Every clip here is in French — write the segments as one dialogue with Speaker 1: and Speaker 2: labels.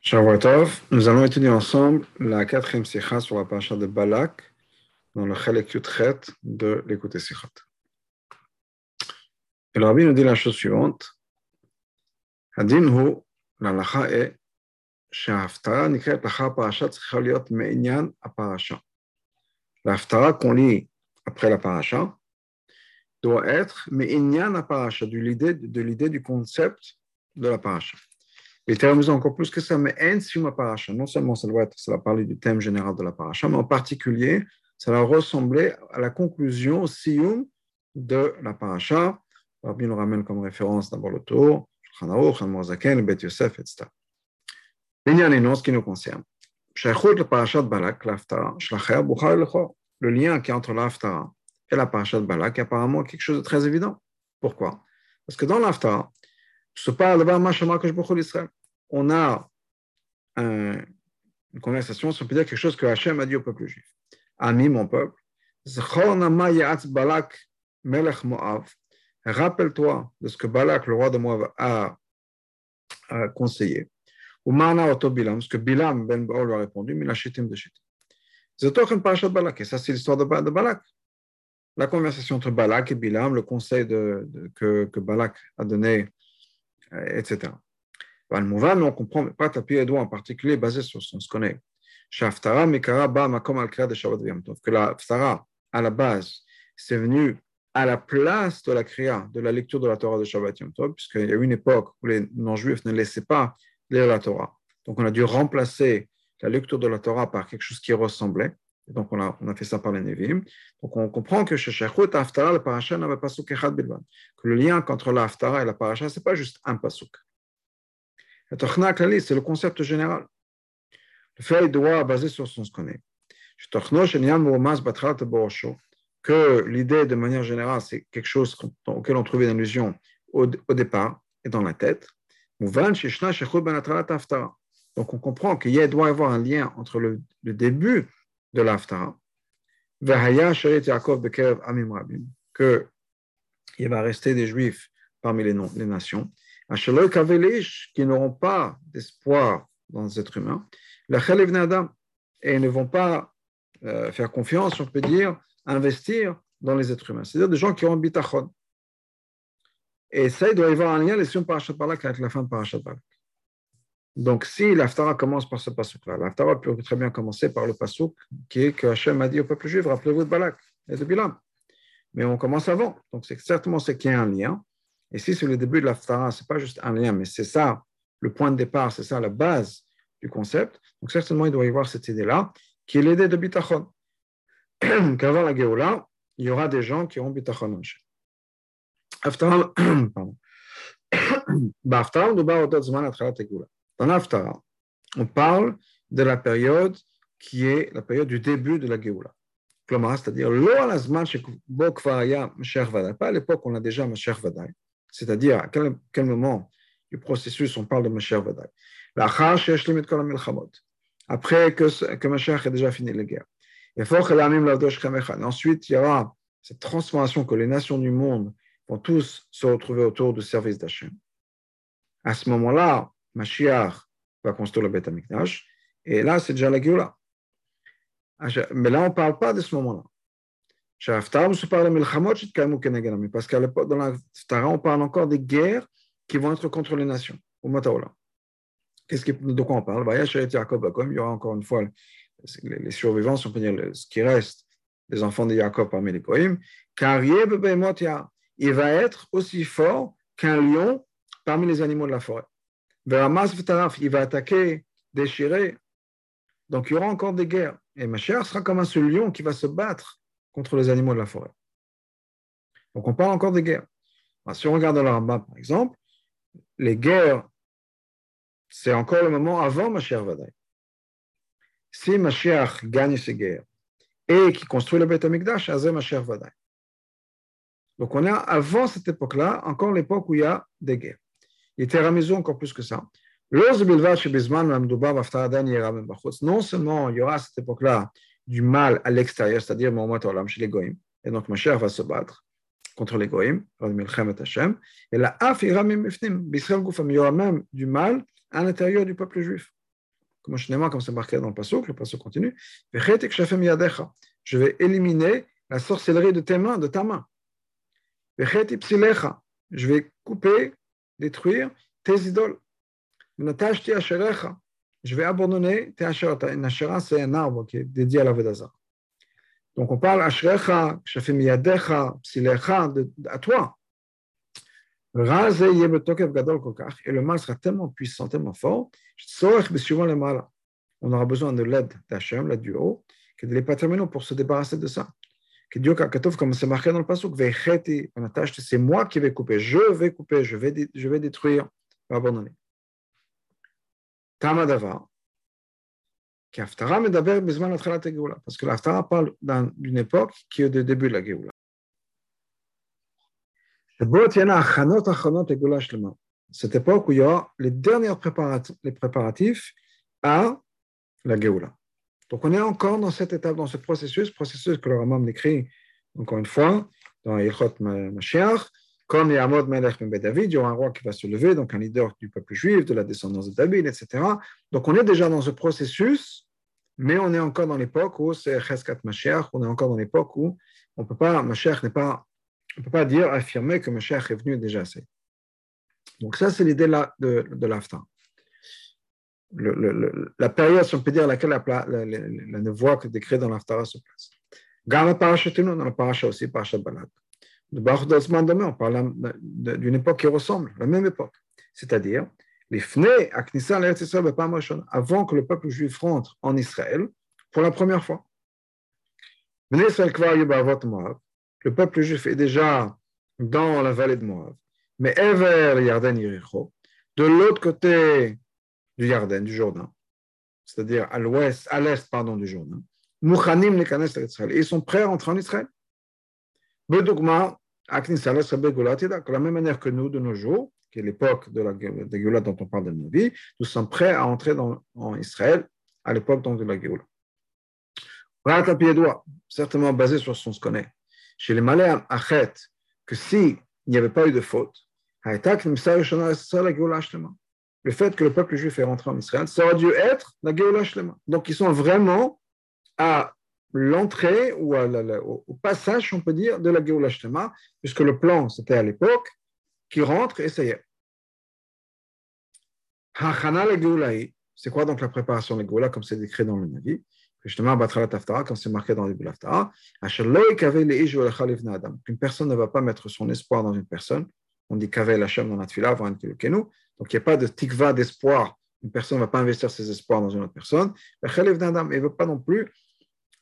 Speaker 1: Shavuotov, nous allons étudier ensemble la quatrième sikha sur la paracha de Balak dans le Chelek Yutchet de l'écouter Sikhot. Et le rabbi nous dit la chose suivante הדין הוא, להלכה est שההפטרה נקראת לאחר הפרשה צריכה להיות מעניין הפרשה. l'Haftara qu'on lit après la paracha doit être מעניין הפרשה, de l'idée, de l'idée du concept de la paracha. Et termes encore plus que ça, mais en paracha, non seulement ça doit être, ça va parler du thème général de la paracha, mais en particulier, ça va ressembler à la conclusion, sium, de la paracha. Rabbi nous ramène comme référence d'abord le tour, Chanmozaken, Bet Yosef, etc. Non, ce qui nous concerne. le Balak, l'Aftara, le lien qui est entre l'Aftara et la parachat Balak est apparemment quelque chose de très évident. Pourquoi? Parce que dans l'Aftara, se parle d'Israël on a une conversation, si on peut dire quelque chose que Hachem a dit au peuple juif. Ami, mon peuple, rappelle-toi de ce que Balak, le roi de Moab, a, conseillé. Ou Mana Bilam, ce que Bilam ben Baal lui a répondu, mais de chitim. C'est parachat Balak, et ça c'est l'histoire de, Balak. La conversation entre Balak et Bilam, le conseil que, que Balak a donné, etc mais on comprend pas taper les en particulier basé sur ce qu'on se connaît. Que la ftara, à la base, c'est venu à la place de la kriya, de la lecture de la Torah de Shabbat Yom Tov, puisqu'il y a eu une époque où les non-juifs ne laissaient pas lire la Torah. Donc on a dû remplacer la lecture de la Torah par quelque chose qui ressemblait. Donc on a, on a fait ça par les Nevim. Donc on comprend que chez Shechut, Haftara, le parasha n'avait pas souk Que le lien entre la Haftara et la parasha, ce n'est pas juste un pasouk. Le c'est le concept général. Le fait doit basé sur ce qu'on se connaît. Que l'idée, de manière générale, c'est quelque chose auquel on trouve une allusion au, départ et dans la tête. Ben Donc on comprend qu'il doit y avoir un lien entre le, début de l'Aftara, que il va rester des Juifs parmi les nations, qui n'auront pas d'espoir dans les êtres humains, et ne vont pas euh, faire confiance, on peut dire, investir dans les êtres humains. C'est-à-dire des gens qui ont bitachon. Et ça, il doit y avoir un lien, les sions parachat balak avec la fin de parachat balak. Donc, si l'Aftara commence par ce pasuk-là, l'Aftara peut très bien commencer par le pasuk qui est que Hachem a dit au peuple juif, rappelez-vous de Balak et de Bilam. Mais on commence avant. Donc, c'est certainement y a un lien. Si c'est le début de la ce n'est pas juste un lien, mais c'est ça le point de départ, c'est ça la base du concept. Donc certainement, il doit y avoir cette idée-là, qui est l'idée de bitachon. Qu'avant la Géoula, il y aura des gens qui auront bitachon en Dans l'Aftara, on parle de la période qui est la période du début de la Géoula. c'est-à-dire, à l'époque on a déjà Mashiach Vadaï, c'est-à-dire à quel, moment du processus on parle de Mashiach Vadaï. Après que, que ait déjà fini les guerres. Et ensuite, il y aura cette transformation que les nations du monde vont tous se retrouver autour du service d'Hachem. À ce moment-là, Mashiach va construire le Beth Amikdash, et là, c'est déjà la Géoula. Mais là, on ne parle pas de ce moment-là. Parce qu'à l'époque, dans la on parle encore des guerres qui vont être contre les nations, Qu'est-ce de quoi on parle? Il y aura encore une fois les, survivants, ce qui reste des enfants de Jacob parmi les car il va être aussi fort qu'un lion parmi les animaux de la forêt. Il va attaquer, déchirer. Donc il y aura encore des guerres. Et ma chère sera comme un seul lion qui va se battre contre les animaux de la forêt. Donc on parle encore des guerres. si on regarde le Rambam, par exemple, les guerres, c'est encore le moment avant Mashiach Vadaï. Si Mashiach gagne ces guerres et qui construit le Beth Amikdash, c'est Mashiach Vadaï. Donc on a avant cette époque-là, encore l'époque où il y a des guerres. Il était ramisé encore plus que ça. Non seulement il y aura à cette époque-là du mal à l'extérieur, c'est-à-dire Olam chez les. Et donc Mashiach va se battre contre les et la Af il y aura même du mal à l'intérieur du peuple juif. comme c'est marqué dans le passage, le passage continue, je vais éliminer la sorcellerie de tes mains, de ta main. Je vais couper, détruire tes idoles. Je vais abandonner tes asherot. Une ashera, c'est un arbre qui est dédié à la Vedazar. Donc on parle ashrecha, shafim yadecha, psilecha, à toi. Et le mal sera tellement puissant, tellement fort, on aura besoin de l'aide d'Hachem, l'aide du haut, que de les terminer pour se débarrasser de ça. Que Dieu, comme c'est marqué dans le passage, c'est moi qui vais couper, je vais couper, je vais, je vais détruire, abandonner. Parce que l'Aftara parle d'une époque qui est le début de la Géoula. Cette époque où il y aura les derniers préparatifs, à la Géoula. Donc on est encore dans cette étape, dans ce processus, processus que le Ramam décrit encore une fois dans Yichot Mashiach, comme il y a Amod Melech ben David, il y aura un roi qui va se lever, donc un leader du peuple juif, de la descendance de David, etc. Donc on est déjà dans ce processus, mais on est encore dans l'époque où c'est Cheskat Mashiach, on est encore dans l'époque où on peut pas, Mashiach n'est pas on peut pas dire, affirmer que Mashiach est venu déjà assez. Donc ça, c'est l'idée de, de l'Aftar. la période, si on peut dire, à laquelle la, la, la, voix que décrit dans l'Aftara se place. Dans la la paracha aussi, paracha Balad. De Baruch demain, on parle d'une époque qui ressemble, la même époque. C'est-à-dire, les fnei à Knissa avant que le peuple juif rentre en Israël pour la première fois. Le peuple juif est déjà dans la vallée de Moab, mais Ever Yarden Yericho, de l'autre côté du Yarden, du Jourdain, c'est-à-dire à l'ouest, à l'est, pardon, du Jourdain. Mouchanim Israël. Ils sont prêts à entrer en Israël. De la même manière que nous, de nos jours, qui est l'époque de la Géoula dont on parle de nos vies, nous sommes prêts à entrer dans, en Israël à l'époque de la Géoula. Certainement basé sur ce qu'on se connaît chez les Malais Achet que s'il n'y avait pas eu de faute, le fait que le peuple juif est rentré en Israël, ça aurait dû être la Géoula. Donc ils sont vraiment à l'entrée ou à la, au passage, on peut dire, de la Géoula Shlema, puisque le plan, c'était à l'époque, qui rentre et ça y est. C'est quoi donc la préparation de la Géoula, comme c'est décrit dans le Navi? Justement, Batral Taftara, quand c'est marqué dans le début de l'Aftara, qu'une personne ne va pas mettre son espoir dans une personne. On dit Kavel Hashem dans la Tfila, donc il n'y a pas de tikva d'espoir. Une personne ne va pas investir ses espoirs dans une autre personne. Il ne veut pas non plus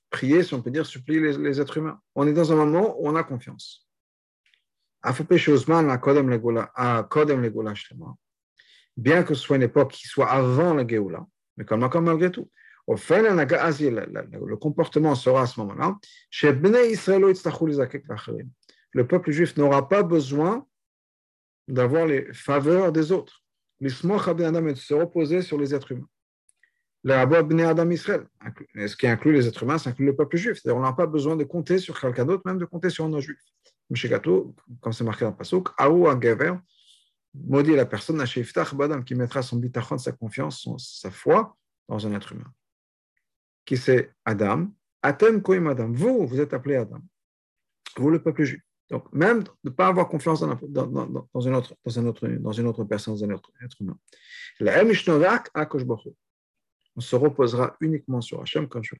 Speaker 1: prier, si on peut dire, supplier les, êtres humains. On est dans un moment où on a confiance. Bien que ce soit une époque qui soit avant la Géoula, mais comme malgré tout le comportement sera à ce moment-là, le peuple juif n'aura pas besoin d'avoir les faveurs des autres. se reposer sur les êtres humains. Ce qui inclut les êtres humains, ça inclut le peuple juif. On n'a pas besoin de compter sur quelqu'un d'autre, même de compter sur nos juifs. comme c'est marqué dans le Pasuk, maudit la personne qui mettra son bitachon, sa confiance, sa foi dans un être humain qui c'est Adam? Atem koim Adam. Vous, vous êtes appelé Adam. Vous, le peuple juif. Donc, même de ne pas avoir confiance dans, dans, dans, dans, une autre, dans, une autre personne, dans un autre être humain. On se reposera uniquement sur Hachem, comme c'est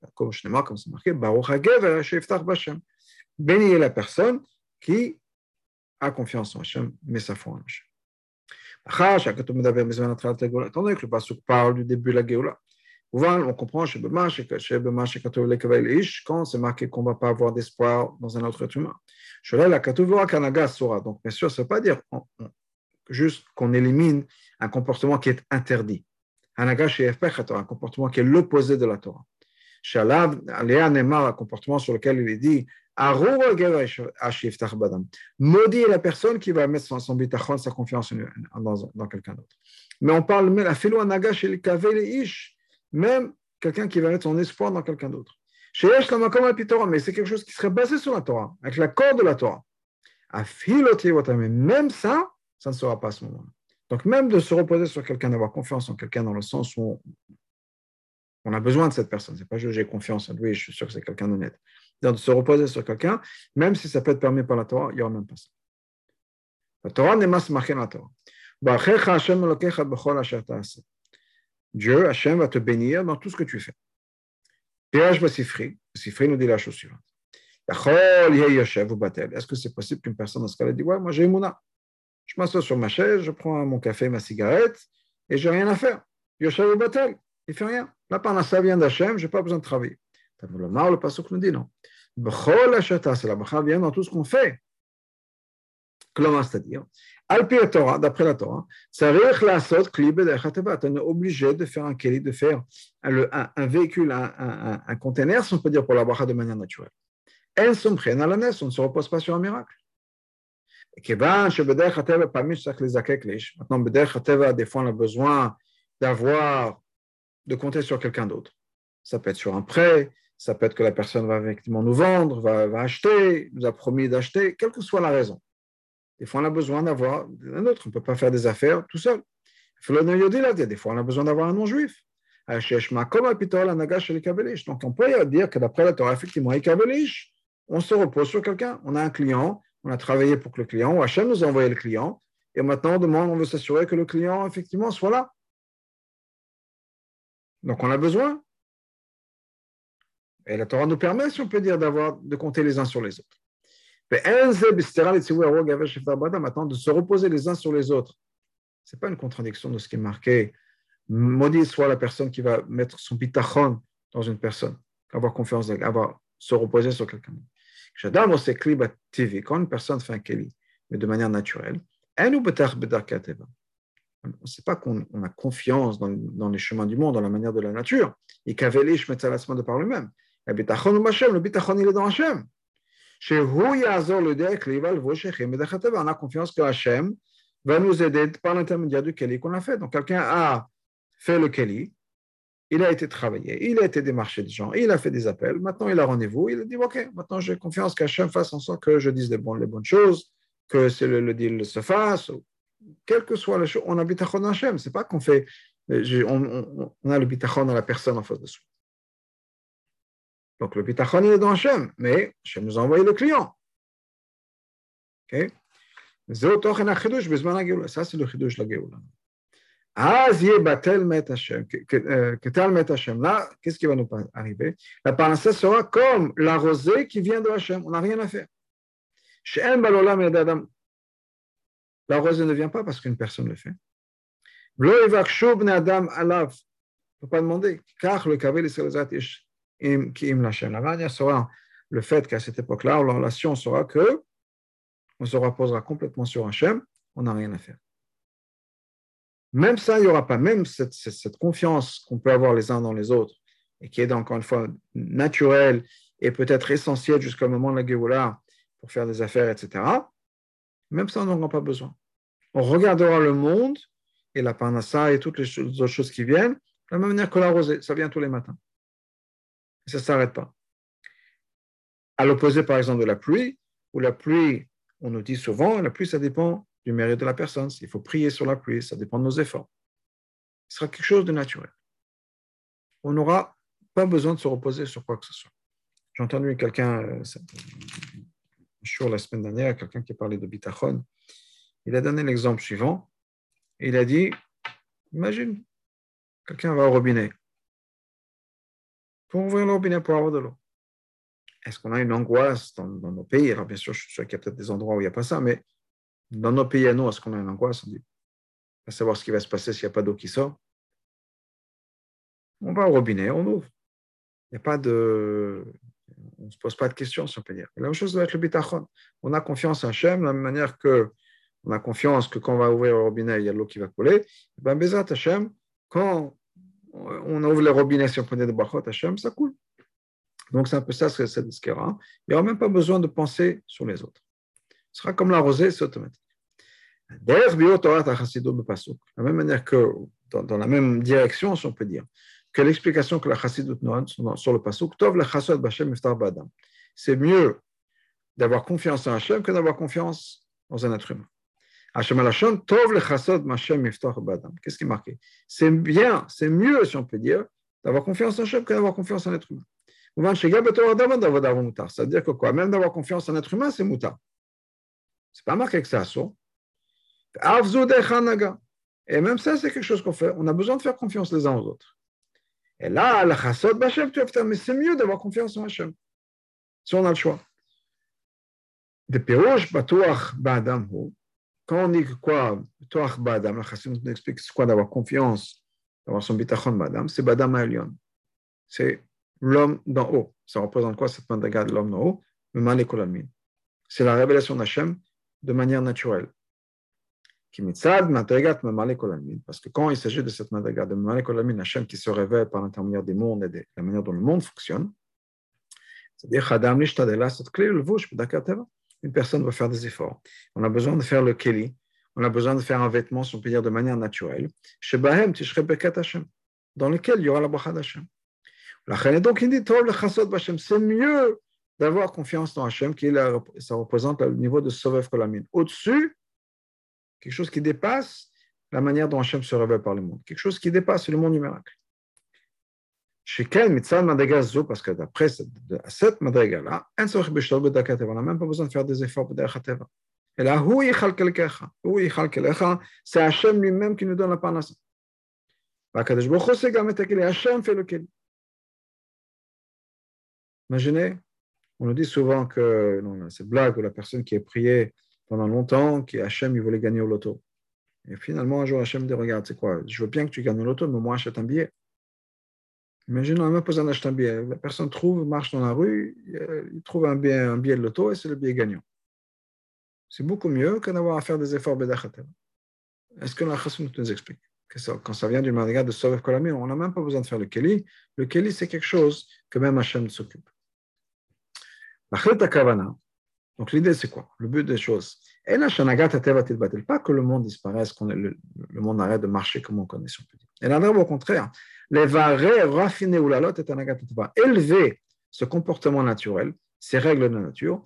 Speaker 1: marqué, Baruch Bashem. Béni est la personne qui a confiance en Hachem, mais sa foi en Hachem. Attendez que le Pasuk parle du début de la Géoula on comprend chez quand c'est marqué qu'on ne va pas avoir d'espoir dans un autre être humain. Donc, bien sûr, ça ne veut pas dire juste qu'on élimine un comportement qui est interdit. Un comportement qui est l'opposé de la Torah. un comportement sur lequel il est dit Maudit est la personne qui va mettre son, son bitachon, sa confiance dans, dans quelqu'un d'autre. Mais on parle, mais la philo anaga chez les ish même quelqu'un qui va mettre son espoir dans quelqu'un d'autre. Mais c'est quelque chose qui serait basé sur la Torah, avec l'accord de la Torah. Même ça, ça ne sera pas à ce moment-là. Donc même de se reposer sur quelqu'un, d'avoir confiance en quelqu'un dans le sens où On a besoin de cette personne. C'est pas juste j'ai confiance en lui, je suis sûr que c'est quelqu'un d'honnête. De se reposer sur quelqu'un, même si ça peut être permis par la Torah, il n'y aura même pas ça. La Torah n'est pas la Torah. Dieu, Hachem, va te bénir dans tout ce que tu fais. Pirage Basifri, Basifri nous dit la chose suivante. Est-ce que c'est possible qu'une personne dans ce cas-là dise Ouais, moi j'ai Mouna. Je m'assois sur ma chaise, je prends mon café, ma cigarette, et j'ai rien à faire. Yoshev Batel, il fait rien. Là, ça vient d'Hachem, je n'ai pas besoin de travailler. Le mar, le pasuk nous dit non. C'est la bracha vient dans tout ce qu'on fait. C'est-à-dire, Torah, d'après la Torah, ça on est obligé de faire un keli, de faire un, véhicule, un, container, si on peut dire, pour la bracha de manière naturelle. Prêtes à la on ne se repose pas sur un miracle. Maintenant, des fois, on a besoin d'avoir, de compter sur quelqu'un d'autre. Ça peut être sur un prêt, ça peut être que la personne va effectivement nous vendre, va, acheter, nous a promis d'acheter, quelle que soit la raison. Des fois, on a besoin d'avoir un autre. On ne peut pas faire des affaires tout seul. Des fois, on a besoin d'avoir un non-juif. Donc, on peut dire que d'après la Torah, effectivement, on se repose sur quelqu'un. On a un client, on a travaillé pour que le client, ou Hachem nous a envoyé le client, et maintenant on demande, on veut s'assurer que le client, effectivement, soit là. Donc, on a besoin. Et la Torah nous permet, si on peut dire, de compter les uns sur les autres. Maintenant, de se reposer les uns sur les autres. Ce n'est pas une contradiction de ce qui est marqué. Maudit soit la personne qui va mettre son bitachon dans une personne, avoir confiance, avoir, se reposer sur quelqu'un. Quand une personne fait un keli, mais de manière naturelle, ce n'est pas qu'on a confiance dans, les chemins du monde, dans la manière de la nature. Et qu'avelish met de par lui-même? Le bitachon, le bitachon, il est dans Hachem. On a confiance que Hachem va nous aider par l'intermédiaire du Keli qu'on a fait. Donc, quelqu'un a fait le Keli, il a été travaillé, il a été démarché des gens, il a fait des appels, maintenant il a rendez-vous, il a dit Ok, maintenant j'ai confiance qu'Hachem fasse en sorte que je dise les bonnes, les bonnes choses, que le, le deal se fasse, quelle que soit la chose, on a bitachon Hachem. C'est pas qu'on fait, on, on, a le bitachon dans la personne en face de soi. Donc le bitachon est dans Hachem, mais Hachem nous a envoyé le client. Ok? Ça, c'est le chidouche de la Géoula. Là, qu'est-ce qui va nous arriver? La parnassa sera comme la rosée qui vient de Hachem. On n'a rien à faire. La rosée ne vient pas parce qu'une personne le fait. Il ne faut pas demander. Le sera le fait qu'à cette époque-là, la relation sera que on se reposera complètement sur Hachem, on n'a rien à faire. Même ça, il n'y aura pas, même cette, confiance qu'on peut avoir les uns dans les autres, et qui est encore une fois naturelle et peut-être essentielle jusqu'au moment de la Géoula pour faire des affaires, etc., même ça, on n'en aura pas besoin. On regardera le monde et la panassa et toutes les autres choses qui viennent de la même manière que la rosée, ça vient tous les matins ça ne s'arrête pas. À l'opposé, par exemple, de la pluie, où la pluie, on nous dit souvent, la pluie, ça dépend du mérite de la personne. Il faut prier sur la pluie, ça dépend de nos efforts. Ce sera quelque chose de naturel. On n'aura pas besoin de se reposer sur quoi que ce soit. J'ai entendu quelqu'un, euh, la semaine dernière, quelqu'un qui parlé de bitachon. Il a donné l'exemple suivant. Il a dit, imagine, quelqu'un va au robinet pour ouvrir le robinet pour avoir de l'eau. Est-ce qu'on a une angoisse dans, nos pays? Alors, bien sûr, je suis sûr qu'il y a peut-être des endroits où il n'y a pas ça, mais dans nos pays à nous, est-ce qu'on a une angoisse? On dit, à savoir ce qui va se passer s'il n'y a pas d'eau qui sort. On va au robinet, on ouvre. Il n'y a pas de. On ne se pose pas de questions, si on peut dire. la même chose doit être le bitachon. On a confiance en Hachem, de la même manière que on a confiance que quand on va ouvrir le robinet, il y a de l'eau qui va couler. Eh ben, Bezat Hachem, quand on ouvre le robinet, si on prenait de Bachot Hashem, ça coule. Donc c'est un peu ça, c'est cette skera. Il n'y aura même pas besoin de penser sur les autres. Ce sera comme la rosée, c'est automatique. La même manière que dans, la même direction, si on peut dire, que l'explication que la chassidut nous sur le pasuk, Tov la b'Hashem badam. C'est mieux d'avoir confiance en Hachem que d'avoir confiance dans un être humain. Qu'est-ce qui est marqué? C'est bien, c'est mieux, si on peut dire, d'avoir confiance en Hachem que d'avoir confiance en l'être humain. C'est-à-dire que quoi? Même d'avoir confiance en l'être humain, c'est moutar. C'est pas marqué que c'est assaut. Et même ça, c'est quelque chose qu'on fait. On a besoin de faire confiance les uns aux autres. Et là, la chassot b'Hachem, tu vas faire, mais c'est mieux d'avoir confiance en Hachem. Si on a le choix. De Pérouche, Batouach Ba'adam, quand on dit quoi, Batouach Ba'adam, la chassidut nous explique c'est quoi d'avoir confiance, d'avoir son bitachon Ba'adam, c'est Ba'adam Ha'elion. C'est l'homme d'en haut. Ça représente quoi cette mandaga de l'homme d'en haut? Le mal C'est la révélation d'Hachem de manière naturelle. Parce que quand il s'agit de cette mandaga de Mamale Hachem qui se révèle par l'intermédiaire des mondes et de la manière dont le monde fonctionne, c'est-à-dire une personne va faire des efforts. On a besoin de faire le keli, on a besoin de faire un vêtement, si on peut dire, de manière naturelle, dans lequel il y aura la bracha d'Hachem. Donc il dit, c'est mieux d'avoir confiance dans Hachem, qui ça représente le niveau de Sovev Kolamin. Au-dessus, quelque chose qui dépasse la manière dont Hachem se révèle par le monde, quelque chose qui dépasse le monde du miracle. Chez quel mitzvah madagazo, parce que d'après cette madriga-là, on n'a même pas besoin de faire des efforts pour derachateva. Et là, c'est Hachem lui-même qui nous donne la parnassa. Hachem fait le. Imaginez, on nous dit souvent que c'est blague ou la personne qui a prié pendant longtemps, qui Hachem, il voulait gagner au loto. Et finalement, un jour, Hachem dit Regarde, c'est quoi? Je veux bien que tu gagnes au loto, mais moi, achète un billet. Imagine, on n'a même pas besoin d'acheter un billet. La personne trouve, marche dans la rue, il trouve un billet, un billet de loto et c'est le billet gagnant. C'est beaucoup mieux que d'avoir à faire des efforts Bedachatel. Est-ce que la nous explique que quand ça vient d'une manière de Sovev Kolamir, on n'a même pas besoin de faire le Keli. Le Keli, c'est quelque chose que même Hachem s'occupe. Donc l'idée c'est quoi? Le but des choses. Pas que le monde disparaisse, que le, le, monde arrête de marcher comme on connaît, si on peut dire. Et là, au contraire, les varés raffinés ou la lot est un Élever ce comportement naturel, ces règles de la nature,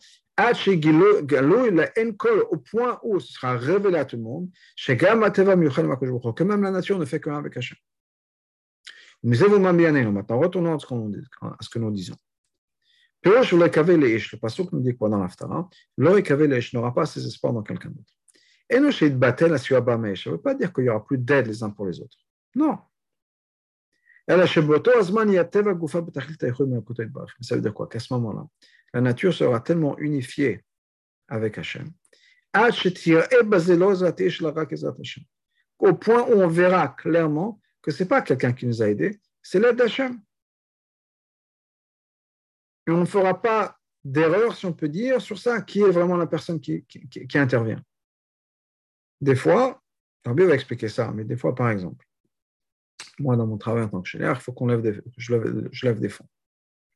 Speaker 1: au point où ce sera révélé à tout le monde, que même la nature ne fait qu'un avec Hachem. Maintenant, retournons à ce que nous disons. Le passage nous dit quoi dans l'Aftara? L'Oikavé n'aura pas ses espoirs dans quelqu'un d'autre. Et nous, chez Batel, ça ne veut pas dire qu'il n'y aura plus d'aide les uns pour les autres. Non. Ça veut dire quoi? Qu'à ce moment-là, la nature sera tellement unifiée avec Hachem, au point où on verra clairement que ce n'est pas quelqu'un qui nous a aidés, c'est l'aide d'Hachem et on ne fera pas d'erreur, si on peut dire, sur ça, qui est vraiment la personne qui, intervient? Des fois, Rabbi va expliquer ça, mais des fois, par exemple, moi, dans mon travail en tant que chénière, il faut qu'on lève des, je, lève, je lève des fonds.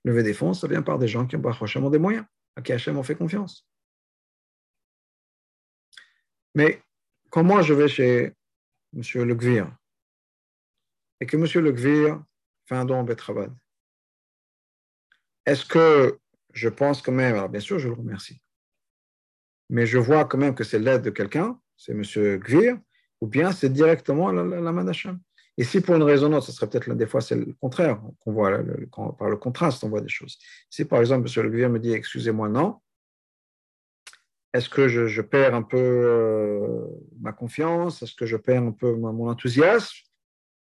Speaker 1: Lever des fonds, ça vient par des gens qui ont pas franchement des moyens, à qui Hachem on fait confiance. Mais quand moi, je vais chez M. Le Gvir, et que M. Le Gvir fait un don en Betrabad, est-ce que je pense quand même, alors bien sûr, je le remercie, mais je vois quand même que c'est l'aide de quelqu'un, c'est M. Gvir, ou bien c'est directement la, main d'Hachem. Et si pour une raison ou autre, ce serait peut-être des fois c'est le contraire qu'on voit, par le contraste, on voit des choses. Si par exemple M. Gvir me dit excusez-moi, non, est-ce que je, perds un peu euh, ma confiance? Est-ce que je perds un peu mon enthousiasme?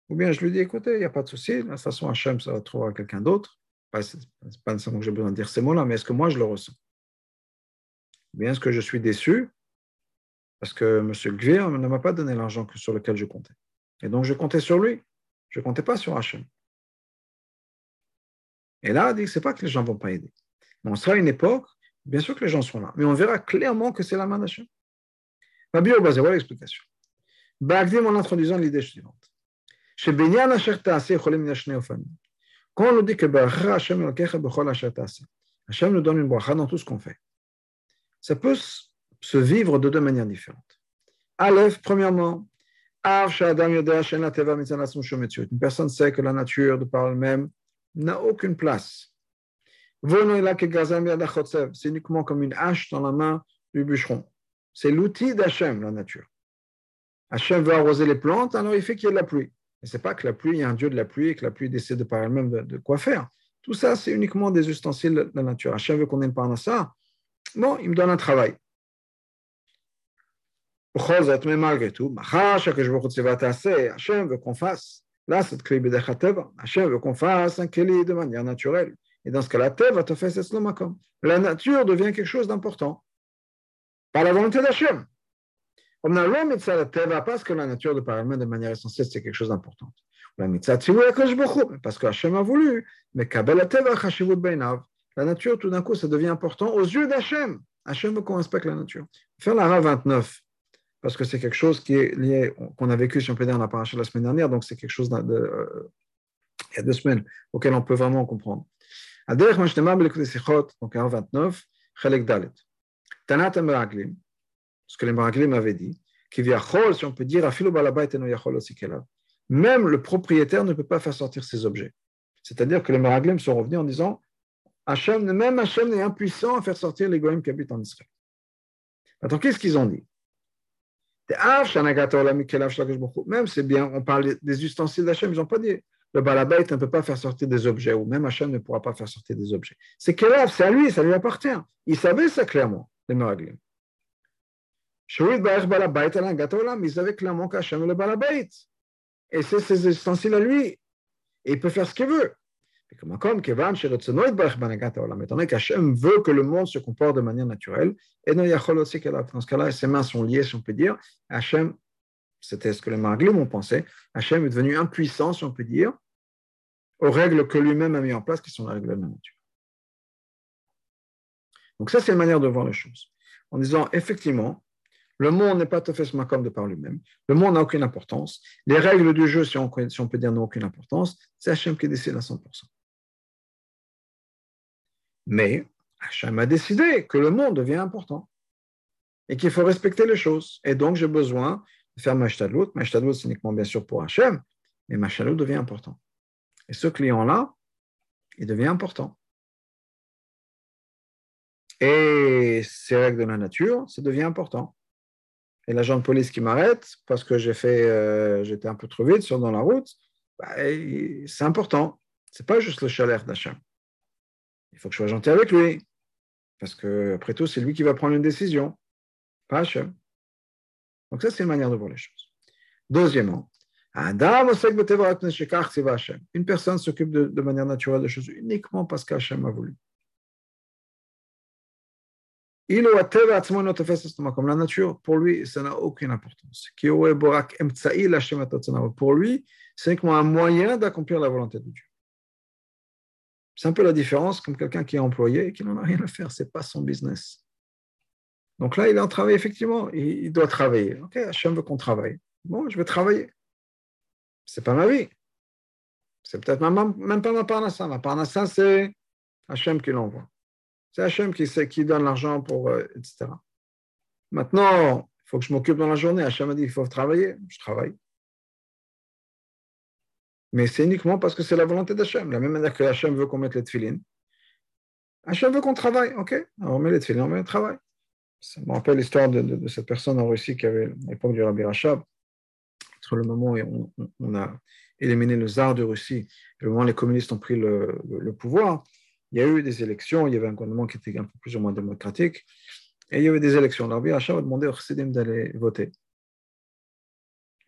Speaker 1: Ou bien je lui dis écoutez, il n'y a pas de souci, de toute façon Hachem, ça va trouver quelqu'un d'autre n'est pas nécessairement que j'ai besoin de dire ces mots-là, mais est-ce que moi je le ressens? Bien, est-ce que je suis déçu parce que M. Gvir ne m'a pas donné l'argent sur lequel je comptais? Et donc je comptais sur lui, je ne comptais pas sur Hachem. Et là, dit ce n'est pas que les gens ne vont pas aider. Mais on sera à une époque, bien sûr que les gens sont là, mais on verra clairement que c'est la main d'Hachem. Fabio bah, basé, voilà l'explication. Bagdim en introduisant l'idée suivante. Chez Benyan Asher quand on nous dit que Hachem nous donne une bracha dans tout ce qu'on fait, ça peut se vivre de deux manières différentes. Aleph, premièrement, une personne sait que la nature, de par elle-même, n'a aucune place. C'est uniquement comme une hache dans la main du bûcheron. C'est l'outil d'Hachem, la nature. Hachem veut arroser les plantes, alors il fait qu'il y ait de la pluie. Et c'est pas que la pluie, il y a un Dieu de la pluie et que la pluie décide par elle-même de, quoi faire. Tout ça, c'est uniquement des ustensiles de la nature. Hachem veut qu'on ait le ça. Bon, il me donne un travail. Mais malgré tout, Hachem veut qu'on fasse. Là, cette clé Hachem veut qu'on fasse un keli de manière naturelle. Et dans ce cas-là, Teva te fait La nature devient quelque chose d'important. Par la volonté d'Hachem. On a l'homme la Teva parce que la nature de par elle-même, de manière essentielle, c'est quelque chose d'important. La mitzvah parce que Hachem a voulu. Mais Kabel Teva Chashivut Beinav. La nature, tout d'un coup, ça devient important aux yeux d'Hachem. Hachem veut qu'on respecte la nature. Faire la 29 parce que c'est quelque chose qui est lié, qu'on a vécu, si on peut dire, dans la paracha la semaine dernière, donc c'est quelque chose de, euh, il y a deux semaines auquel on peut vraiment comprendre. donc en 29, Chelek Dalet. Tanat Meraglim, ce que les Meraglim avaient dit, qui vient si on peut dire, même le propriétaire ne peut pas faire sortir ses objets. C'est-à-dire que les Meraglim sont revenus en disant, Hachem, même Hachem est impuissant à faire sortir les Goïms qui habitent en Israël. Attends, qu'est-ce qu'ils ont dit? Même c'est bien, on parle des ustensiles d'Hachem, ils n'ont pas dit le balabait ne peut pas faire sortir des objets, ou même Hachem ne pourra pas faire sortir des objets. C'est Kelav, c'est à lui, ça lui appartient. Il savait ça clairement, les Meraglim. Ils savaient clairement qu'Hachem est le balabait. Et c'est ses ustensiles à lui. Et il peut faire ce qu'il veut. Comme étant donné qu'Hachem veut que le monde se comporte de manière naturelle, et dans ce cas-là, ses mains sont liées, on peut dire. Hachem, c'était ce que les Marglim ont pensé, Hachem est devenu impuissant, on peut dire, aux règles que lui-même a mis en place, qui sont les règles de la nature. Donc ça, c'est une manière de voir les choses. En disant, effectivement, le monde n'est pas tout fait comme de par lui-même. Le monde n'a aucune importance. Les règles du jeu, si on, peut dire, n'ont aucune importance. C'est Hachem qui décide à 100%. Mais Hachem a décidé que le monde devient important et qu'il faut respecter les choses. Et donc, j'ai besoin de faire ma shtadlout. Ma c'est uniquement bien sûr pour Hachem, mais ma devient important. Et ce client-là, il devient important. Et ces règles de la nature, ça devient important. Et l'agent de police qui m'arrête parce que j'ai fait, euh, j'étais un peu trop vite sur dans la route, bah, c'est important. C'est pas juste le chaleur d'Hachem. Il faut que je sois gentil avec lui. Parce que, après tout, c'est lui qui va prendre une décision, pas Hachem. Donc, ça, c'est une manière de voir les choses. Deuxièmement, une personne s'occupe de, manière naturelle des choses uniquement parce qu'Hachem a voulu. Il la nature, pour lui, ça n'a aucune importance. Pour lui, c'est uniquement un moyen d'accomplir la volonté de Dieu. C'est un peu la différence comme quelqu'un qui est employé et qui n'en a rien à faire, ce n'est pas son business. Donc là, il est en travail, effectivement, il, doit travailler. Ok, Hachem veut qu'on travaille. Bon, je vais travailler. Ce n'est pas ma vie. C'est peut-être même, pas ma parnassa. Ma parnassa, c'est Hachem qui l'envoie. C'est Hachem qui, qui donne l'argent pour, euh, etc. Maintenant, il faut que je m'occupe dans la journée. Hachem a dit qu'il faut travailler. Je travaille mais c'est uniquement parce que c'est la volonté d'Hachem. La même manière que Hachem veut qu'on mette les tefilines. Hachem veut qu'on travaille, ok? On met les tefilines, on met le travail. Ça me rappelle l'histoire de, cette personne en Russie qui avait, à l'époque du Rabbi Rachab, sur le moment où on, a éliminé le tsar de Russie, le moment où les communistes ont pris le, pouvoir, il y a eu des élections, il y avait un gouvernement qui était un peu plus ou moins démocratique, et il y avait des élections. Le Rabbi Rachab a demandé aux chassidim d'aller voter.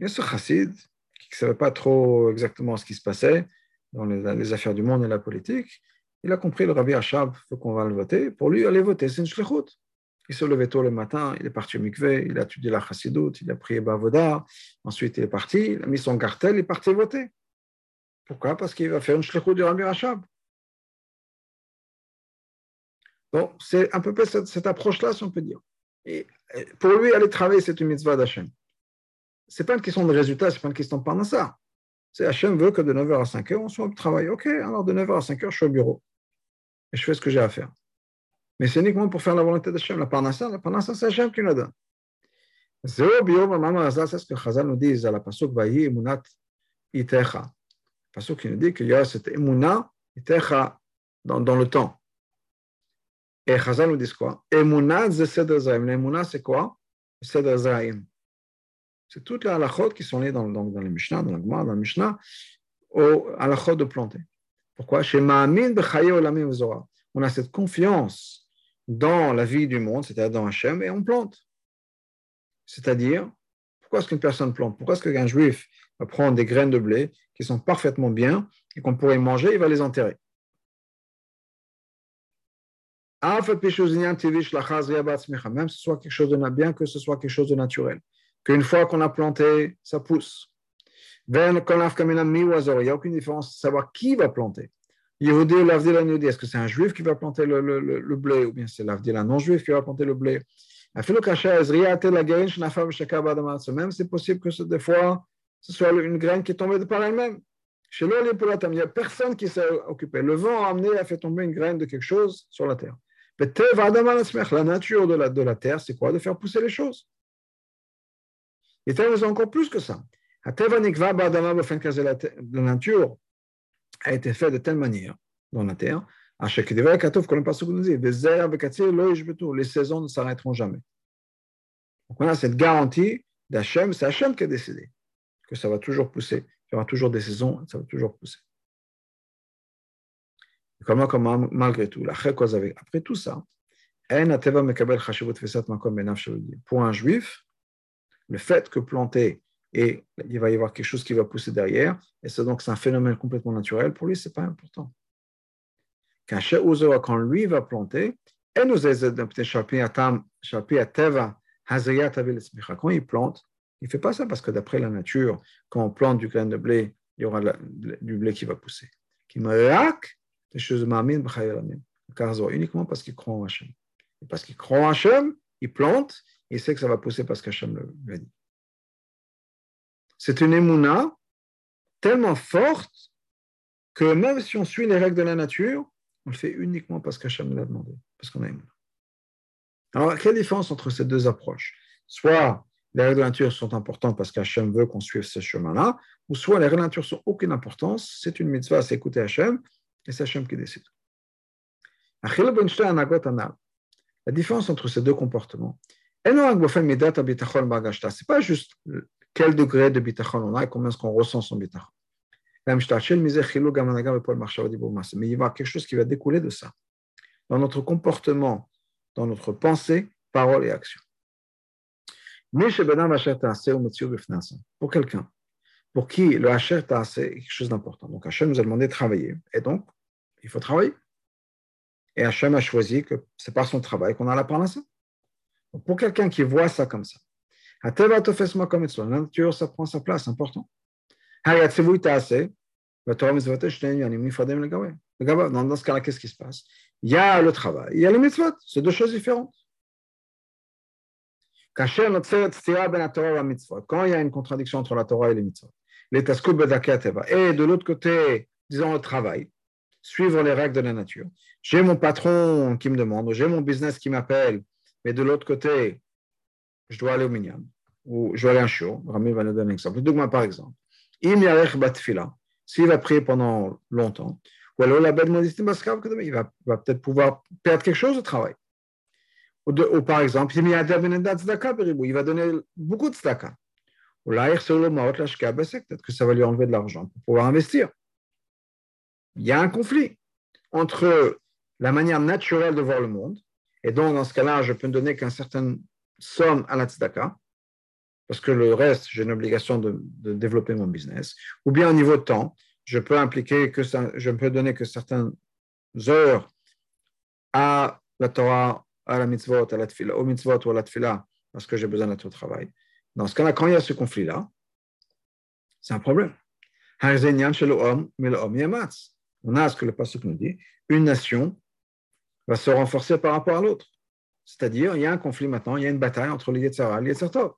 Speaker 1: Et ce chassid, qui ne savait pas trop exactement ce qui se passait dans les, affaires du monde et la politique, il a compris le Rabbi Hachab, qu'on va le voter. Pour lui, aller voter, c'est une shlichut. Il se levait tôt le matin, il est parti au mikveh, il a étudié la chassidoute, il a prié Bavoda, ensuite il est parti, il a mis son cartel, il est parti voter. Pourquoi? Parce qu'il va faire une shlichut du Rabbi Hachab. C'est un peu cette, cette approche-là, si on peut dire. Et pour lui, aller travailler, c'est une mitzvah d'Hachem n'est pas une question de résultat, n'est pas une question de ça. C'est Hachem veut que de 9h à 5h, on soit au travail. Ok, alors de 9h à 5h, je suis au bureau. Et je fais ce que j'ai à faire. Mais c'est uniquement pour faire la volonté d'Hachem. La parnassa, la parnassa, c'est Hachem qui nous donne. C'est ce que Chazal nous dit à la Pasuk Vayi Emunat Itecha. Pasuk qui nous dit qu'il y a cette Emuna Itecha dans le temps. Et Chazal nous dit quoi? Emunat c'est quoi? C'est toutes les halakhot qui sont liées dans, dans, dans les Mishnah, dans la Gemara, dans le Mishnah, aux halakhot de planter. Pourquoi? Chez Ma'amin On a cette confiance dans la vie du monde, c'est-à-dire dans Hachem, et on plante. C'est-à-dire, pourquoi est-ce qu'une personne plante? Pourquoi est-ce qu'un juif va prendre des graines de blé qui sont parfaitement bien et qu'on pourrait manger, il va les enterrer? Même que ce soit quelque chose de bien, que ce soit quelque chose de naturel. Qu'une fois qu'on a planté, ça pousse. Il n'y a aucune différence de savoir qui va planter. Est-ce que c'est un juif qui va planter le, blé ou bien c'est l'avdil non-juif qui va planter le blé? Même c'est possible que des fois, ce soit une graine qui est tombée de par elle-même. Chez il n'y a personne qui s'est occupé. Le vent a amené, a fait tomber une graine de quelque chose sur la terre. La nature de la, de la terre, c'est quoi De faire pousser les choses. Et c'est encore plus que ça. La nature a été faite de telle manière dans la terre, les saisons ne s'arrêteront jamais. Donc on a cette garantie d'Hachem, c'est Hachem qui a décidé que ça va toujours pousser, il y aura toujours des saisons, ça va toujours pousser. Comment, comment, malgré tout, après tout ça, pour un juif, le fait que planter et il va y avoir quelque chose qui va pousser derrière, et c'est donc un phénomène complètement naturel, pour lui, ce n'est pas important. Quand lui va planter, quand il plante, il ne fait pas ça parce que d'après la nature, quand on plante du grain de blé, il y aura du blé qui va pousser. Qui me des choses uniquement parce qu'il croit en Hachem. Et parce qu'il croit en Hachem, il plante, et sait que ça va pousser parce qu'Hachem l'a dit. C'est une émouna tellement forte que même si on suit les règles de la nature, on le fait uniquement parce qu'Hachem l'a demandé, parce qu'on a émouna. Alors, quelle différence entre ces deux approches? Soit les règles de la nature sont importantes parce qu'Hachem veut qu'on suive ce chemin-là, ou soit les règles de la nature sont aucune importance, c'est une mitzvah, c'est écouter Hachem, et c'est Hachem qui décide. La différence entre ces deux comportements, ce n'est pas juste quel degré de bitachon on a et combien est-ce qu'on ressent son bitachon. Mais il y a quelque chose qui va découler de ça, dans notre comportement, dans notre pensée, parole et action. Pour quelqu'un, pour qui le Hacher c'est quelque chose d'important. Donc Hachem nous a demandé de travailler, et donc il faut travailler. Et Hachem a choisi que c'est par son travail qu'on a la parnassa. Pour quelqu'un qui voit ça comme ça, la nature, ça prend sa place, important. Dans ce cas-là, qu'est-ce qui se passe? Il y a le travail, il y a le mitzvot, c'est deux choses différentes. Quand il y a une contradiction entre la Torah et les mitzvot, et de l'autre côté, disons le travail, suivre les règles de la nature. J'ai mon patron qui me demande, j'ai mon business qui m'appelle, mais de l'autre côté, je dois aller au minyan, ou je dois aller à un show. Rami va nous donner un exemple. Dogma, par exemple. S'il va prier pendant longtemps, ou alors la bête il va, peut-être pouvoir perdre quelque chose au travail. Ou, par exemple, il va donner beaucoup de tzedaka. Ou peut-être que ça va lui enlever de l'argent pour pouvoir investir. Il y a un conflit entre la manière naturelle de voir le monde, et donc dans ce cas-là, je peux ne donner qu'un certain somme à la tzedaka, parce que le reste, j'ai une obligation de, développer mon business, ou bien au niveau de temps, je peux impliquer que je peux donner que certaines heures à la Torah, à la mitzvot, à la tfila, au mitzvot ou à la tfila, parce que j'ai besoin d'être au travail. Dans ce cas-là, quand il y a ce conflit-là, c'est un problème. On a ce que le pasuk nous dit, une nation va se renforcer par rapport à l'autre. C'est-à-dire, il y a un conflit maintenant, il y a une bataille entre les Yetzara et les Yetzertov.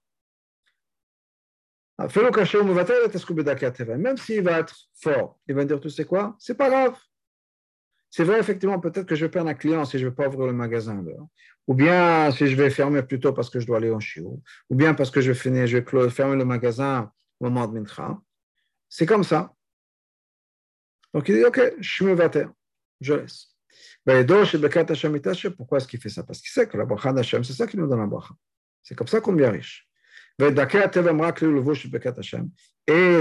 Speaker 1: Même s'il va être fort, il va dire, tu sais quoi, c'est pas grave. C'est vrai, effectivement, peut-être que je vais perdre un client si je ne vais pas ouvrir le magasin. Ou bien si je vais fermer plus tôt parce que je dois aller en chiot. Ou bien parce que je vais, finir, je vais fermer le magasin au moment de Mintra. C'est comme ça. Donc il dit, OK, je me vais terre, je laisse. Pourquoi est-ce qu'il fait ça? Parce qu'il sait que la bracha d'Hachem, c'est ça qui nous donne la bracha. C'est comme ça qu'on devient riche. Et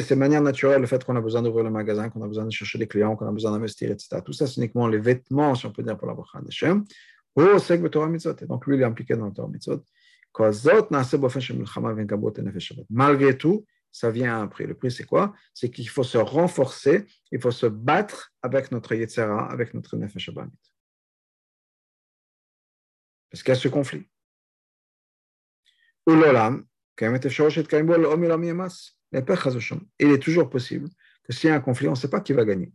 Speaker 1: c'est de manière naturelle le fait qu'on a besoin d'ouvrir le magasin, qu'on a besoin de chercher des clients, qu'on a besoin d'investir, etc. Tout ça, c'est uniquement les vêtements, si on peut dire, pour la bracha d'Hachem. Et donc, lui, il est impliqué dans le Torah Mitzvot. Malgré tout, ça vient à un prix. Le prix, c'est quoi? C'est qu'il faut se renforcer, il faut se battre avec notre Yetzera, avec notre Nefesh. Parce qu'il y a ce conflit. Il est toujours possible que s'il y a un conflit, on ne sait pas qui va gagner.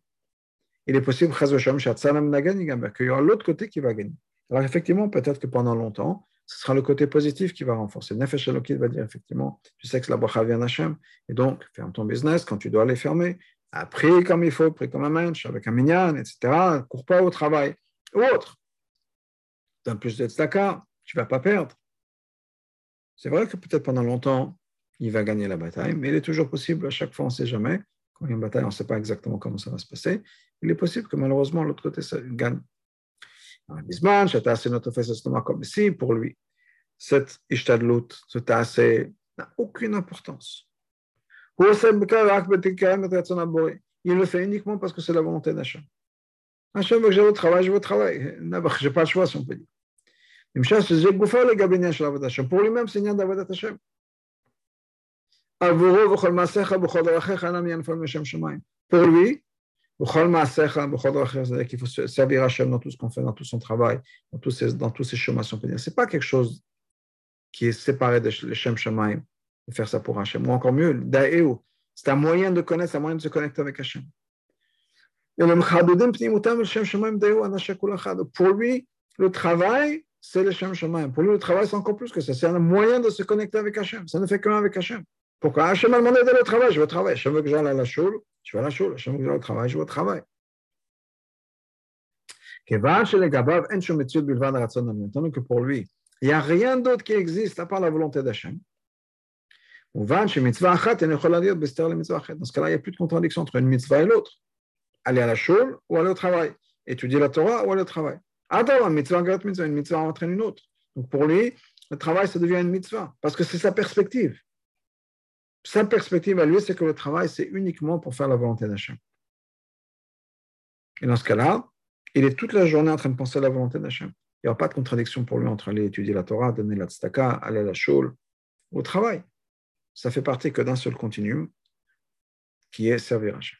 Speaker 1: Il est possible qu'il y aura l'autre côté qui va gagner. Alors effectivement, peut-être que pendant longtemps, ce sera le côté positif qui va renforcer. Nefesh Elokit va dire effectivement, tu sais que la bracha vient d'Hachem, et donc ferme ton business quand tu dois les fermer, prie comme il faut, prie comme un mensch, avec un minyan, etc. Cours pas au travail, ou autre. Donne plus de tzedaka, tu vas pas perdre. C'est vrai que peut-être pendant longtemps, il va gagner la bataille, mais il est toujours possible, à chaque fois, on ne sait jamais. Quand il y a une bataille, on ne sait pas exactement comment ça va se passer. Il est possible que malheureusement, l'autre côté, ça gagne. Bisman, assez notre comme pour lui, cette ishtadlut, ce assez aucune importance. Il le fait uniquement parce que c'est la volonté d'Hachem. Hachem veut que j'ai le travail, je veux travail. Je n'ai pas le choix, Hashem. Pour lui, c'est-à-dire qu'il faut servir Hachem dans tout ce qu'on fait, dans tout son travail, dans tous ses, chemins, si. Ce n'est pas quelque chose qui est séparé de Shem Shemaim, de faire ça pour Hachem. Ou encore mieux, c'est un moyen de connaître, un moyen de se connecter avec Hachem. Pour lui, le travail, c'est le Shem Shemaim. Pour lui, le travail, c'est encore plus que ça. C'est un moyen de se connecter avec Hachem. Ça ne fait qu'un avec Hachem. Pourquoi? Hachem a demandé d'aller au travail Je veux travailler. Hachem veut que j'aille à la choule. Je vais à la choule. Hachem j'aille au travail. Je vais au travail. que pour lui, il n'y a rien d'autre qui existe à part la volonté d'Hachem. Dans ce cas-là, il n'y a plus de contradiction entre une mitzvah et l'autre. Aller à la choule ou aller au travail. Étudier la Torah ou aller au travail. Attends, une mitzvah, une mitzvah entraîne une autre. Donc pour lui, le travail, ça devient une mitzvah. Parce que c'est sa perspective. Sa perspective à lui, c'est que le travail, c'est uniquement pour faire la volonté d'Hachem. Et dans ce cas-là, il est toute la journée en train de penser à la volonté d'Hachem. Il n'y aura pas de contradiction pour lui entre aller étudier la Torah, donner la tzedaka, aller à la shul, au travail. Ça fait partie que d'un seul continuum, qui est servir Hachem.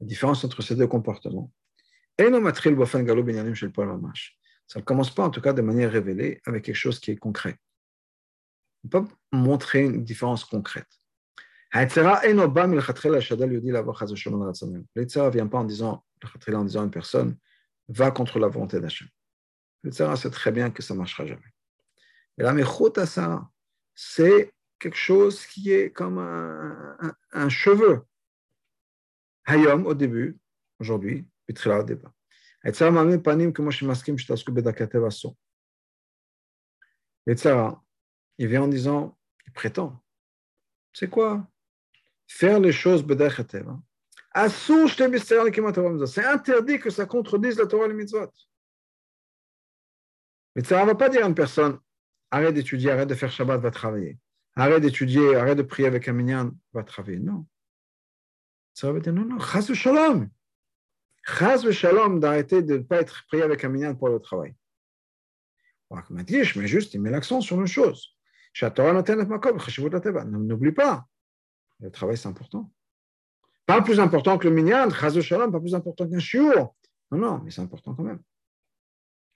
Speaker 1: La différence entre ces deux comportements. Ça ne commence pas, en tout cas, de manière révélée, avec quelque chose qui est concret. On peut montrer une différence concrète. L'Etzera ne vient pas en disant, en disant à une personne, va contre la volonté d'Hachem. L'Etzera sait très bien que ça ne marchera jamais. Et la ça, c'est quelque chose qui est comme un, cheveu. Hayom, au début, aujourd'hui, puis au départ etc. Il vient en disant, il prétend. C'est quoi Faire les choses bedachateva. C'est interdit que ça contredise la Torah et les mitzvot. Mais ça ne va pas dire à une personne, arrête d'étudier, arrête de faire Shabbat, va travailler. Arrête d'étudier, arrête de prier avec un minyan, va travailler. Non. Ça va dire, non, non, chasse shalom. Chaz shalom d'arrêter de ne pas être pris avec un minyan pour le travail. Mais juste, il met l'accent sur une chose. N'oublie pas, le travail c'est important. Pas plus important que le minyan, chaz shalom, pas plus important qu'un shiur. Non, non, mais c'est important quand même.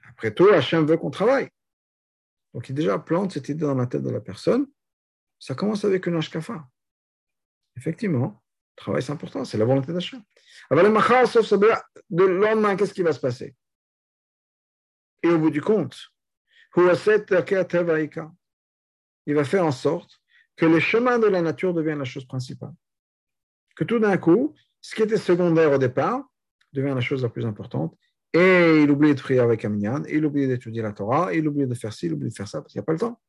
Speaker 1: Après tout, Hachem veut qu'on travaille. Donc il déjà plante cette idée dans la tête de la personne. Ça commence avec une ashkafa. Effectivement, le travail c'est important, c'est la volonté d'Hachem. Alors le lendemain, qu'est-ce qui va se passer? Et au bout du compte, il va faire en sorte que les chemins de la nature deviennent la chose principale. Que tout d'un coup, ce qui était secondaire au départ devient la chose la plus importante. Et il oublie de prier avec Aminyan, il oublie d'étudier la Torah, il oublie de faire ci, il oublie de faire ça, parce qu'il n'y a pas le temps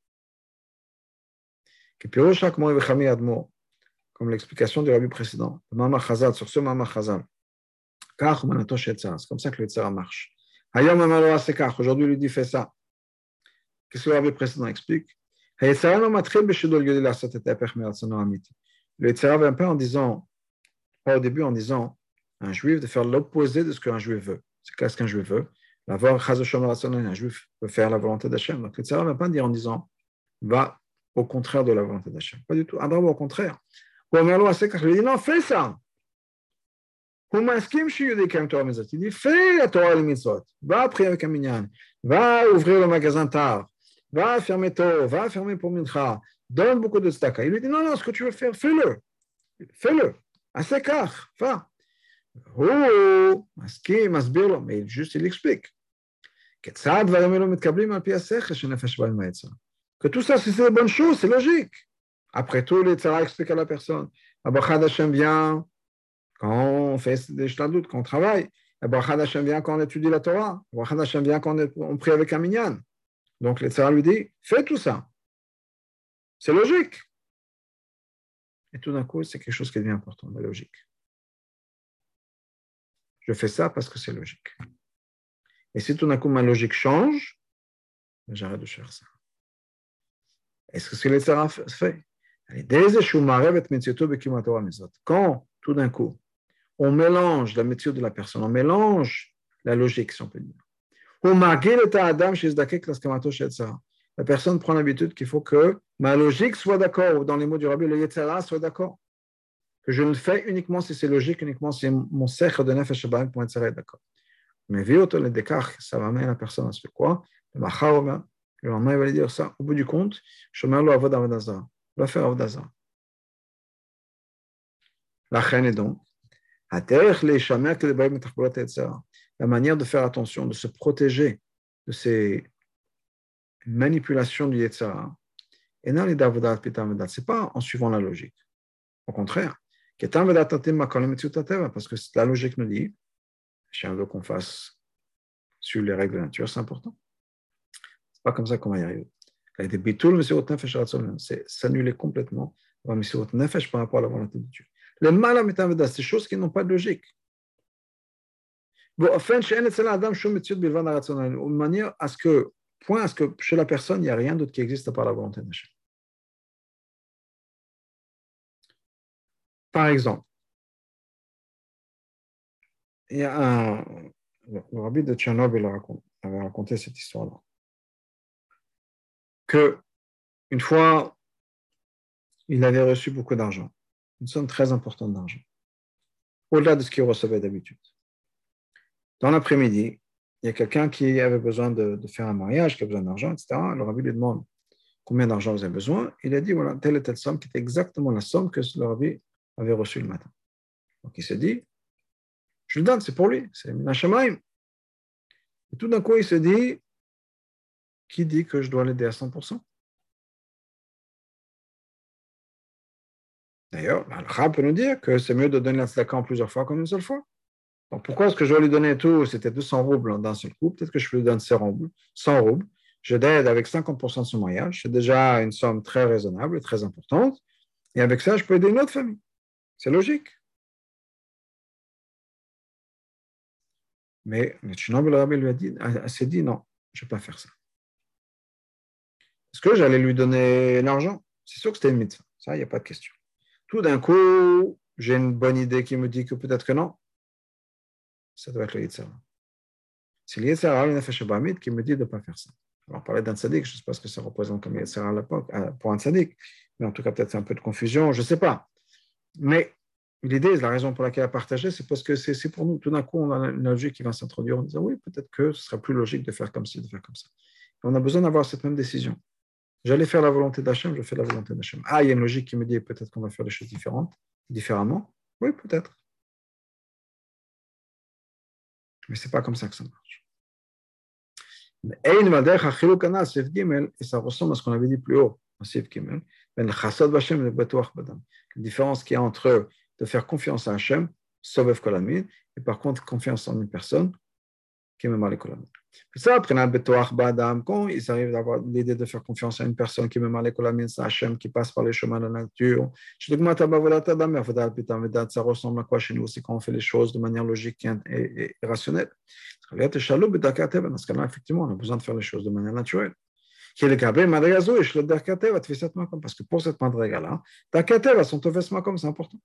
Speaker 1: comme l'explication du rabbi précédent, sur ce Mama Chazal. C'est comme ça que le Tzara marche. Aujourd'hui, lui dit fais ça. Qu'est-ce que le rabbi précédent explique? Le Yetzirah vient pas en disant, pas au début en disant, un juif de faire l'opposé de ce qu'un juif veut. C'est qu'est-ce qu'un juif veut L'avoir un juif peut faire la volonté d'Hachem. Donc le Yetzirah ne va pas dire en disant, va au contraire de la volonté d'Hachem. Pas du tout. Abraham, au contraire. Ou Amerlo il dit non, fais ça. Il dit fais la Torah et les mitzvot. Va prier avec un minyan. Va ouvrir le magasin tard. Va fermer tôt. Va fermer pour Mincha. Donne beaucoup de staka. Il lui dit non, non, ce que tu veux faire, fais-le. Fais-le. Assez car. Va. Oh, מסכים, מסביר לו, mais juste il explique. כיצד דברים אלו מתקבלים על פי השכל שנפש בא עם העצר? que tout ça, c'est des bonnes choses, c'est logique. Après tout, les tzara expliquent à la personne. La bracha d'Hachem vient quand on fait des doute, quand on travaille. La bracha d'Hachem vient quand on étudie la Torah. La bracha d'Hachem vient quand on, prie avec un minyan. Donc, les tzara lui dit, fais tout ça. C'est logique. Et tout d'un coup, c'est quelque chose qui devient important, la logique. Je fais ça parce que c'est logique. Et si tout d'un coup ma logique change, j'arrête de faire ça. Est-ce que ce que les fait Quand, tout d'un coup, on mélange la métier de la personne, on mélange la logique, si on peut dire. La personne prend l'habitude qu'il faut que ma logique soit d'accord, ou dans les mots du rabbi, le Yetzara soit d'accord. Que je le fais uniquement si c'est logique, uniquement si mon cercle de nefesh pour être d'accord. Mais vu le ça va amener la personne à faire quoi? Le il va lui dire ça. Au bout du compte, je mets va faire Avodazar. La reine est donc, la manière de faire attention, de se protéger de ces manipulations du Yetzara, ce n'est pas en suivant la logique. Au contraire, parce que la logique nous dit, on veut qu'on fasse sur les règles de la nature, c'est important pas comme ça qu'on va y arriver. C'est s'annuler complètement par rapport à la volonté de Dieu. Les c'est des choses qui n'ont pas de logique. De manière à ce que, point à ce que chez la personne, il n'y a rien d'autre qui existe à part la volonté de Dieu. Par exemple, il y a un, le rabbi de Tchernobyl avait raconté cette histoire-là que une fois, il avait reçu beaucoup d'argent, une somme très importante d'argent, au-delà de ce qu'il recevait d'habitude. Dans l'après-midi, il y a quelqu'un qui avait besoin de, faire un mariage, qui a besoin d'argent, etc. Le rabbi lui demande combien d'argent vous avez besoin. Il a dit, voilà, telle et telle somme, qui était exactement la somme que le rabbi avait reçue le matin. Donc il s'est dit, je le donne, c'est pour lui, c'est. Et tout d'un coup, il se dit, qui dit que je dois l'aider à 100% D'ailleurs, le peut nous dire que c'est mieux de donner la en plusieurs fois qu'en une seule fois. Pourquoi est-ce que je dois lui donner tout? C'était 200 roubles d'un seul coup. Peut-être que je lui donne 100 roubles. 100 roubles. Je l'aide avec 50% de son mariage. C'est déjà une somme très raisonnable et très importante. Et avec ça, je peux aider une autre famille. C'est logique. Mais le Rabbi lui a dit, s'est dit non, je ne vais pas faire ça. Est-ce que j'allais lui donner l'argent C'est sûr que c'était une mitzvah. Ça, il n'y a pas de question. Tout d'un coup, j'ai une bonne idée qui me dit que peut-être que non. Ça doit être le Yitzhara. C'est le Yitzhara, le Nefesh qui me dit de ne pas faire ça. Alors, on parlait d'un sadique, je ne sais pas ce que ça représente comme Yitzhara à l'époque, pour un sadique, mais en tout cas, peut-être c'est un peu de confusion, je ne sais pas. Mais l'idée, la raison pour laquelle elle a partagé, c'est parce que c'est pour nous. Tout d'un coup, on a une logique qui va s'introduire en disant oui, peut-être que ce serait plus logique de faire comme ci, de faire comme ça. on a besoin d'avoir cette même décision. J'allais faire la volonté d'Hachem, je fais la volonté d'Hachem. Ah, il y a une logique qui me dit peut-être qu'on va faire des choses différentes, différemment. Oui, peut-être. Mais ce n'est pas comme ça que ça marche. Et ça ressemble à ce qu'on avait dit plus haut, La différence qu'il y a entre de faire confiance à Hachem, et par contre confiance en une personne, qui me mal ça, quand ils arrivent d'avoir l'idée de faire confiance à une personne qui me mal c'est Hachem qui passe par les chemins de la nature. Ça ressemble à quoi chez nous? Aussi quand on fait les choses de manière logique et, rationnelle. Dans ce cas-là, effectivement, on a besoin de faire les choses de manière naturelle. Parce que pour cette Madriga-là, son c'est important.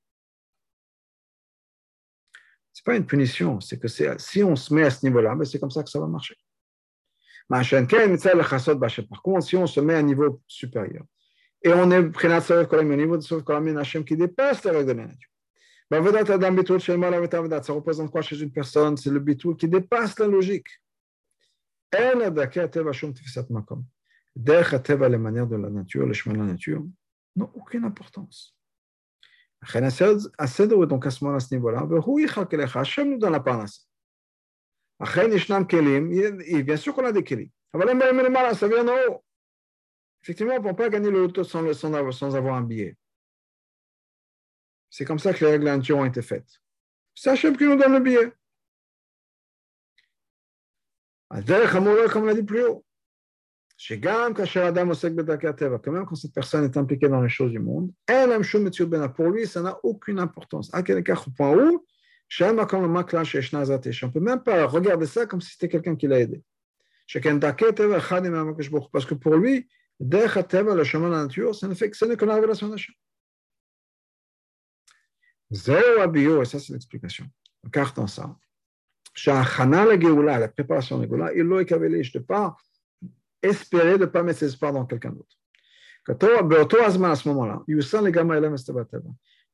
Speaker 1: Ce n'est pas une punition, c'est que si on se met à ce niveau-là, ben c'est comme ça que ça va marcher. Par contre, si on se met à un niveau supérieur, et on est au niveau de qui dépasse la règle de la nature. Ça représente quoi chez une personne? C'est le bitou qui dépasse la logique. Derech les manières de la nature, les chemins de la nature, n'ont aucune importance donc à ce moment-là, à ce niveau-là, Hachem nous donne la parnasse. Et bien sûr qu'on a des kelim. Ça vient en haut. Effectivement, on ne peut pas gagner le loto sans, sans, avoir un billet. C'est comme ça que les règles en intuitives ont été faites. C'est Hachem qui nous donne le billet. Comme on l'a dit plus haut quand même quand cette personne est impliquée dans les choses du monde, pour lui, ça n'a aucune importance. À quel point où on ne peut même pas regarder ça comme si c'était quelqu'un qui l'a aidé. Parce que pour lui, le chemin de la nature, ce n'est que la révélation d'Hachem. Et ça, c'est l'explication. Carton ça. La préparation de la Géoula, il l'a écavelé. Je ne pas espérer de ne pas mettre ses espoirs dans quelqu'un d'autre. À ce moment-là,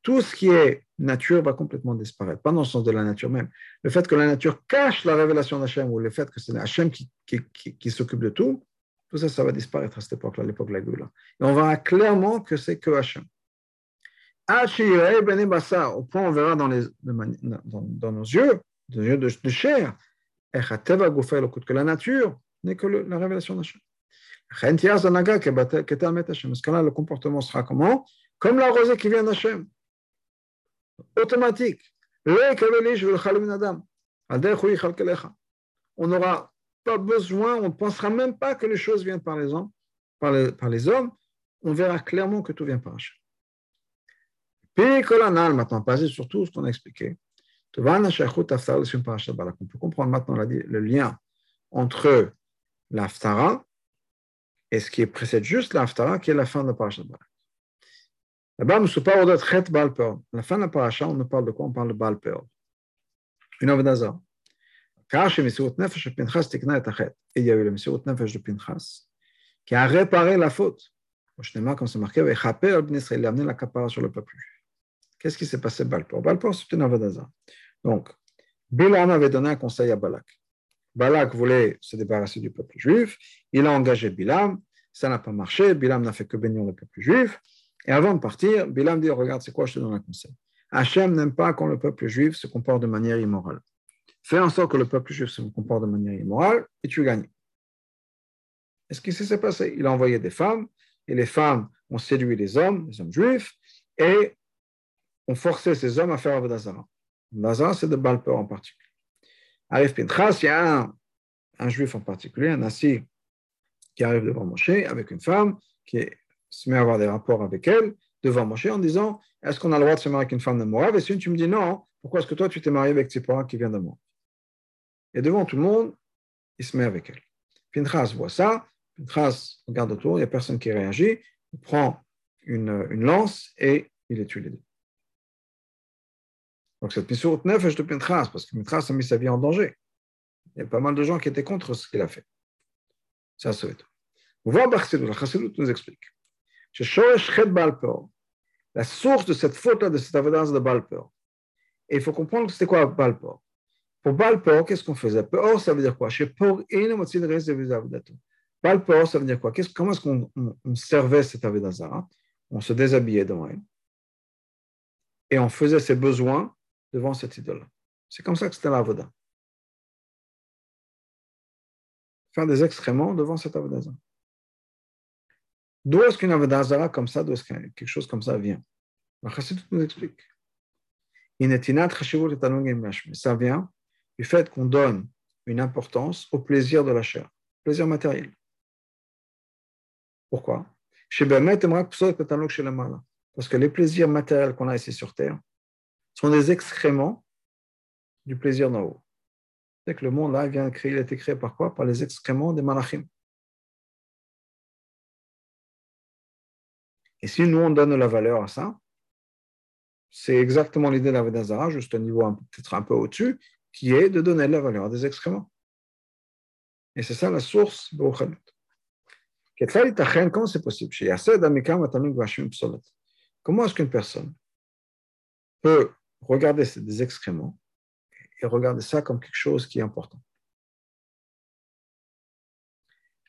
Speaker 1: tout ce qui est nature va complètement disparaître, pas dans le sens de la nature même. Le fait que la nature cache la révélation d'Hachem ou le fait que c'est Hachem qui, s'occupe de tout, tout ça, ça va disparaître à cette époque-là, l'époque de la Géoula. Et on verra clairement que c'est que Hachem. Au point on verra dans nos yeux, dans nos yeux de, de chair, que la nature n'est que la révélation d'Hachem. Parce que là, le comportement sera comment? Comme la rosée qui vient d'Hachem. Automatique. On n'aura pas besoin, on ne pensera même pas que les choses viennent par les hommes, par les, hommes. On verra clairement que tout vient par Hachem. Puis, maintenant, basé sur tout ce qu'on a expliqué, on peut comprendre maintenant le lien entre l'Aftara et ce qui précède juste l'Aftara, qui est la fin de la paracha de Balak. Là-bas, nous parle de Chet Balpeor. La fin de la paracha, on nous parle de quoi? On parle de Balpeor. Une œuvre d'Azar. Car chez Messirut Nefesh, Pinchas tikna et Achet. Et il y a eu le Messirut Nefesh de Pinchas, qui a réparé la faute. Comme c'est marqué, il a amené la capara sur le peuple. Qu'est-ce qui s'est passé Balpeor Balpeor, c'est une œuvre d'Azar. Donc, Bilam avait donné un conseil à Balak. Balak voulait se débarrasser du peuple juif, il a engagé Bilam, ça n'a pas marché, Bilam n'a fait que bénir le peuple juif, et avant de partir, Bilam dit, regarde, c'est quoi, je te donne un conseil. Hachem n'aime pas quand le peuple juif se comporte de manière immorale. Fais en sorte que le peuple juif se comporte de manière immorale et tu gagnes. Et ce qui s'est passé, il a envoyé des femmes, et les femmes ont séduit les hommes, les hommes juifs, et ont forcé ces hommes à faire Avodazara. Avodazara, c'est de Balpeur en particulier. Arrive Pinchas, il y a un, juif en particulier, un assis, qui arrive devant Moshe avec une femme qui se met à avoir des rapports avec elle devant Moshe en disant Est-ce qu'on a le droit de se marier avec une femme de Moab? Et si tu me dis non, pourquoi est-ce que toi tu t'es marié avec Tzipora qui vient de moi Et devant tout le monde, il se met avec elle. Pinchas voit ça, Pinchas regarde autour, il n'y a personne qui réagit, il prend une, une lance et il les tue les deux. Donc cette Missourut Nefesh de Pinchas, parce que Pinchas a mis sa vie en danger. Il y a pas mal de gens qui étaient contre ce qu'il a fait. Ça, c'est tout. On voit Barcelou, la nous explique. La source de cette faute-là, de cette avodance de Balpor. Et il faut comprendre que c'était quoi Balpor. Pour Balpor, qu'est-ce qu'on faisait? Peor, ça veut dire quoi? Balpor, ça veut dire quoi? Comment est-ce qu'on on, servait cette avodazara On se déshabillait devant elle. Et on faisait ses besoins devant cette idole. C'est comme ça que c'était l'avoda. Faire des excréments devant cette avodazara. D'où est-ce qu'une avodazara comme ça, d'où est-ce que quelque chose comme ça vient? La Chassidut nous explique. Ça vient du fait qu'on donne une importance au plaisir de la chair, plaisir matériel. Pourquoi? Parce que les plaisirs matériels qu'on a ici sur Terre, sont des excréments du plaisir d'en haut. C'est que le monde là, vient créer, il a été créé par quoi? Par les excréments des malachim. Et si nous, on donne la valeur à ça, c'est exactement l'idée de la Vedazara, juste au niveau peut-être un peu au-dessus, qui est de donner la valeur à des excréments. Et c'est ça la source de Comment c'est possible? Comment est-ce qu'une personne peut regarder des excréments et regarder ça comme quelque chose qui est important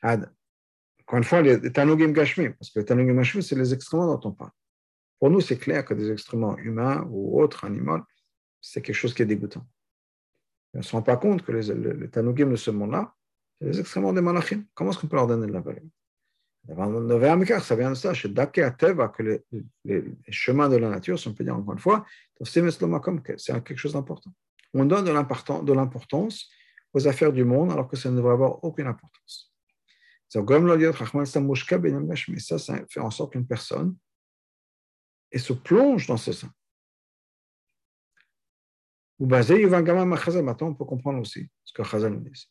Speaker 1: Encore une fois, les Tanugim Gashmi, parce que les Tanugim Gashmi, c'est les excréments dont on parle. Pour nous, c'est clair que des excréments humains ou autres animaux, c'est quelque chose qui est dégoûtant. on ne se rend pas compte que les, les, de ce monde-là, c'est les excréments des malachim. Comment est-ce qu'on peut leur donner de la valeur? Ça vient de ça, chez que les, les, chemins de la nature, si on peut dire encore une fois, c'est quelque chose d'important. On donne de l'importance aux affaires du monde alors que ça ne devrait avoir aucune importance. Mais ça, ça fait en sorte qu'une personne et se plonge dans ce sein. Maintenant, on peut comprendre aussi ce que Chazal nous dit.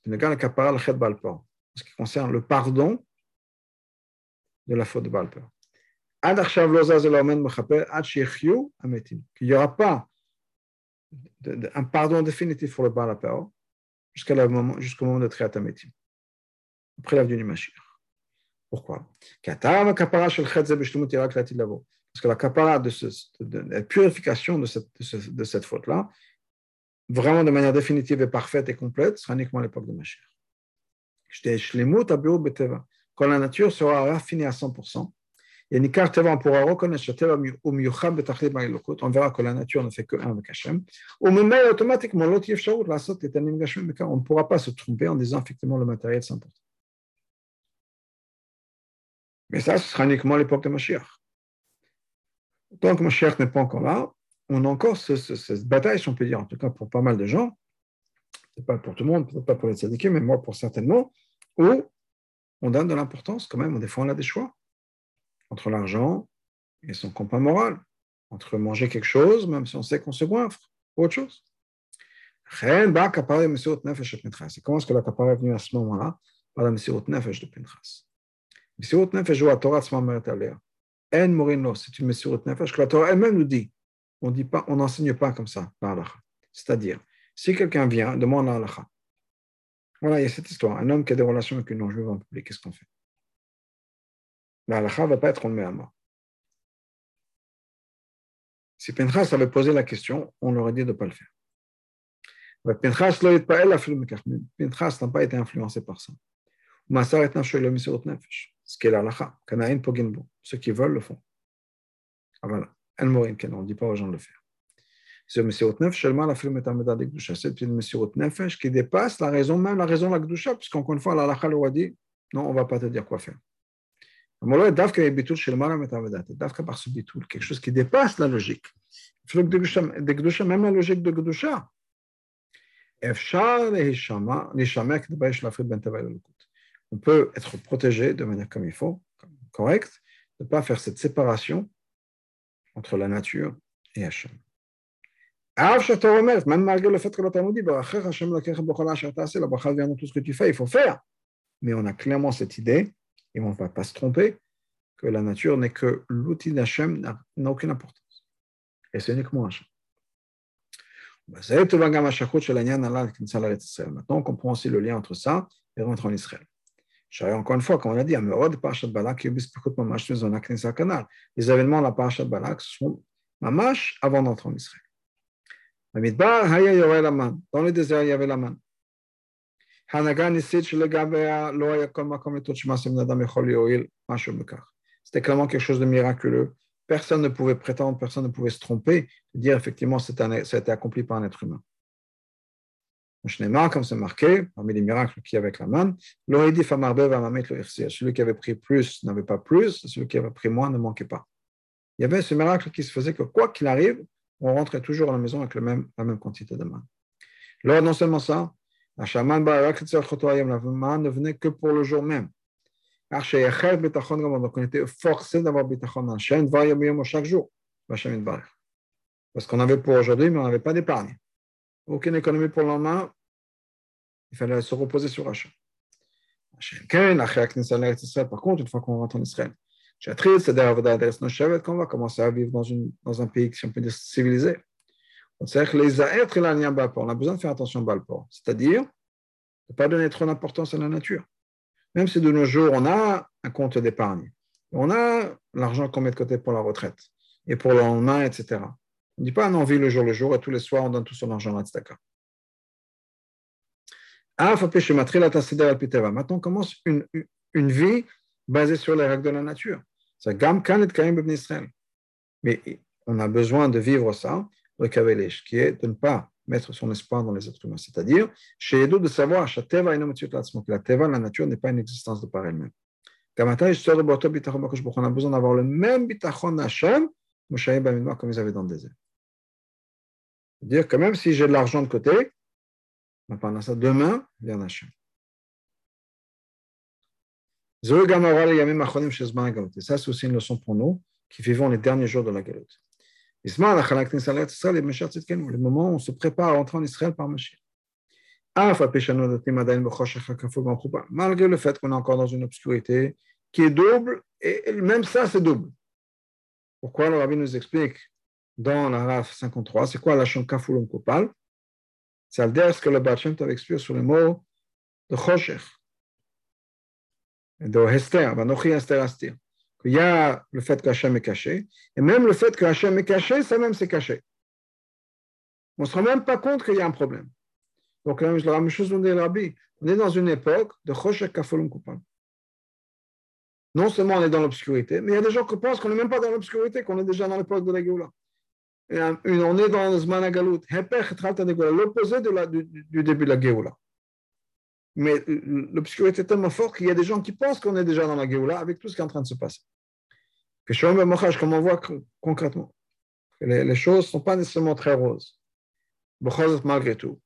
Speaker 1: Ce qui concerne le pardon de la faute de Balper. Qu'il n'y aura pas un pardon définitif pour le Balper jusqu'au moment, jusqu'au moment de Triat Ametim, après la venue du Mashiach. Pourquoi? Parce que la kapara de, de, la purification de cette, de cette faute-là, vraiment de manière définitive et parfaite et complète, sera uniquement à l'époque de Mashiach quand la nature sera raffinée à 100%, et Nikar Teva, on pourra reconnaître on verra que la nature ne fait que un avec Hachem. On ne pourra pas se tromper en disant effectivement le matériel c'est important. Mais ça, ce sera uniquement l'époque de Mashiach. Tant que Mashiach n'est pas encore là, on a encore cette bataille, si on peut dire, en tout cas pour pas mal de gens, pas pour tout le monde, peut-être pas pour les tzadikim, mais moi pour certainement, où on donne de l'importance quand même, des fois on a des choix entre l'argent et son compas moral, entre manger quelque chose, même si on sait qu'on se goinfre, ou autre chose. C'est comment est-ce que la kapara est venue à ce moment-là? Par la Messirut Nefesh de Pinchas Messirut Nefesh, la Torah En Morino, c'est une Messirut Nefesh que la Torah elle-même nous dit. On n'enseigne pas comme ça, C'est-à-dire, si quelqu'un vient, demande à Allah, voilà, il y a cette histoire. Un homme qui a des relations avec une non-juive en public, qu'est-ce qu'on fait? La halakha ne va pas être en à mort. Si Pinchas avait posé la question, on leur aurait dit de ne pas le faire. Pinchas n'a pas été influencé par ça. Ce qui est l'halakha. Ceux qui veulent le font. Ah, voilà. On ne dit pas aux gens de le faire. Ce Messiot Nef, seulement la flume est Amida Gdusha. C'est une Messiot Nefesh qui dépasse la raison même, la raison la Gdusha, puisqu'encore une fois, la Lacha a dit non, on ne va pas te dire quoi faire. Dafka par ce bitoul, quelque chose qui dépasse la logique. de Gdusha, même la logique de Gdusha. Ben, on peut être protégé de manière comme il faut, correcte, ne pas faire cette séparation entre la nature et Hachem. Même malgré le fait que l'auteur nous dit, vient tout ce que tu fais, il faut faire. Mais on a clairement cette idée, et on ne va pas se tromper, que la nature n'est que l'outil d'Hachem, n'a aucune importance. Et c'est uniquement Hachem. Maintenant, on comprend aussi le lien entre ça et rentrer en Israël. Encore une fois, comme on l'a dit, les événements de la Parashat Balak sont mamash avant d'entrer en Israël. Dans le désert, il y avait la. C'était clairement quelque chose de miraculeux. Personne ne pouvait prétendre, personne ne pouvait se tromper, dire effectivement ça a été accompli par un être humain. Comme c'est marqué, parmi les miracles qu'il y a avec la manne, celui qui avait pris plus n'avait pas plus, celui qui avait pris moins ne manquait pas. Il y avait ce miracle qui se faisait que quoi qu'il arrive, on rentrait toujours à la maison avec le même, la même quantité de manne. Alors, non seulement ça, la shaman la ne venait que pour le jour même. Donc, on était forcé d'avoir bitachon dans chaque jour. Parce qu'on avait pour aujourd'hui, mais on n'avait pas d'épargne. Aucune économie pour le lendemain, il fallait se reposer sur Hachem. Par contre, une fois qu'on rentre en Israël, qu'on va commencer à vivre dans, une, dans un pays, si on peut dire, civilisé. On a besoin de faire attention au Balpor, c'est-à-dire ne pas donner trop d'importance à la nature. Même si de nos jours, on a un compte d'épargne, on a l'argent qu'on met de côté pour la retraite et pour le lendemain, etc. On ne dit pas on vit le jour le jour et tous les soirs on donne tout son argent à Tzedaka. Maintenant, on commence une, une vie basée sur les règles de la nature. Mais on a besoin de vivre ça, le Kavelesh, qui est de ne pas mettre son espoir dans les êtres humains. C'est-à-dire, chez Edo, de savoir que la Teva, la nature, n'est pas une existence de par elle-même. On a besoin d'avoir le même bitachon Hashem, comme ils avaient dans le désert. C'est-à-dire que même si j'ai de l'argent de côté, on parle de ça demain, vient Hashem. Ça, c'est aussi une leçon pour nous qui vivons les derniers jours de la galoute. Le moment où on se prépare à entrer en Israël par Mashiach. Malgré le fait qu'on est encore dans une obscurité qui est double, et même ça, c'est double. Pourquoi le rabbi nous explique dans la RAF 53, c'est quoi la Kafulum Kopal? C'est à ce que le Bachem t'avait expliqué sur le mot de Choshech de. Il y a le fait qu'Hachem est caché, et même le fait qu'Hachem est caché, ça même c'est caché. On ne se rend même pas compte qu'il y a un problème. Donc la même chose on on est dans une époque de Choshek Kafolum Kupal. Non seulement on est dans l'obscurité, mais il y a des gens qui pensent qu'on n'est même pas dans l'obscurité, qu'on est déjà dans l'époque de la Géoula. On est dans Zman Galut, l'opposé du, du début de la Géoula mais l'obscurité est tellement forte qu'il y a des gens qui pensent qu'on est déjà dans la Géoula avec tout ce qui est en train de se passer. Que comme on voit concrètement, les, choses ne sont pas nécessairement très roses. Malgré tout.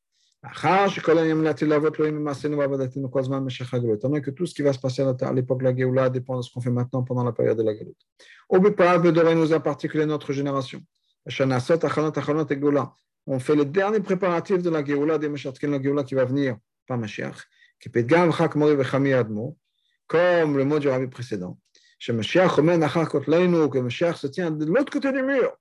Speaker 1: Que tout ce qui va se passer à l'époque de la Géoula dépend de ce qu'on fait maintenant pendant la période de la Géoula. nous en particulier notre génération. On fait les derniers préparatifs de la Géoula, des la Géoula qui va venir par Mashiach comme le mot du rabbi précédent. Que Mashiach se tient de l'autre côté du mur.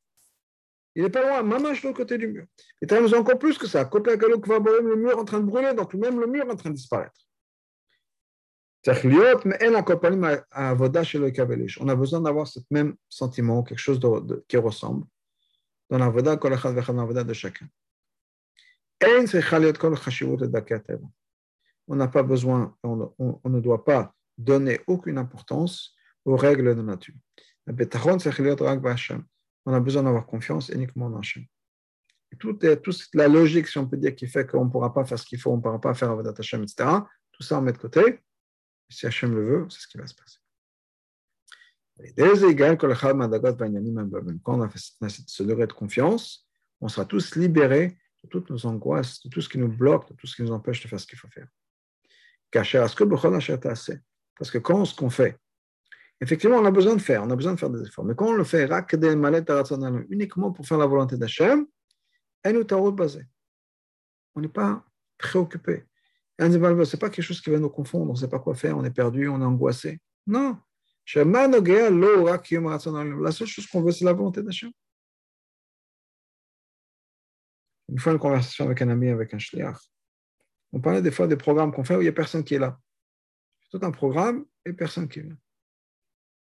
Speaker 1: Il n'est pas loin, mamash de l'autre côté du mur. Et as encore plus que ça. Le mur en train de brûler, donc même le mur est en train de disparaître. On a besoin d'avoir ce même sentiment, quelque chose de, qui ressemble dans la voda de chacun on n'a pas besoin, on, ne doit pas donner aucune importance aux règles de nature. On a besoin d'avoir confiance uniquement en Hachem. Toute, la logique, si on peut dire, qui fait qu'on ne pourra pas faire ce qu'il faut, on ne pourra pas faire Avodat Hachem, etc., tout ça on met de côté. Si Hachem le veut, c'est ce qui va se passer. Quand on a ce degré de confiance, on sera tous libérés de toutes nos angoisses, de tout ce qui nous bloque, de tout ce qui nous empêche de faire ce qu'il faut faire. Parce que quand ce qu'on fait, effectivement, on a besoin de faire, on a besoin de faire des efforts. Mais quand on le fait uniquement pour faire la volonté d'Hachem, on n'est pas préoccupé. Ce n'est pas quelque chose qui va nous confondre, on ne sait pas quoi faire, on est perdu, on est angoissé. Non. La seule chose qu'on veut, c'est la volonté d'Hachem. Une fois, une conversation avec un ami, avec un shliach, on parlait des fois des programmes qu'on fait où il n'y a personne qui est là. Tout un programme et personne qui est là.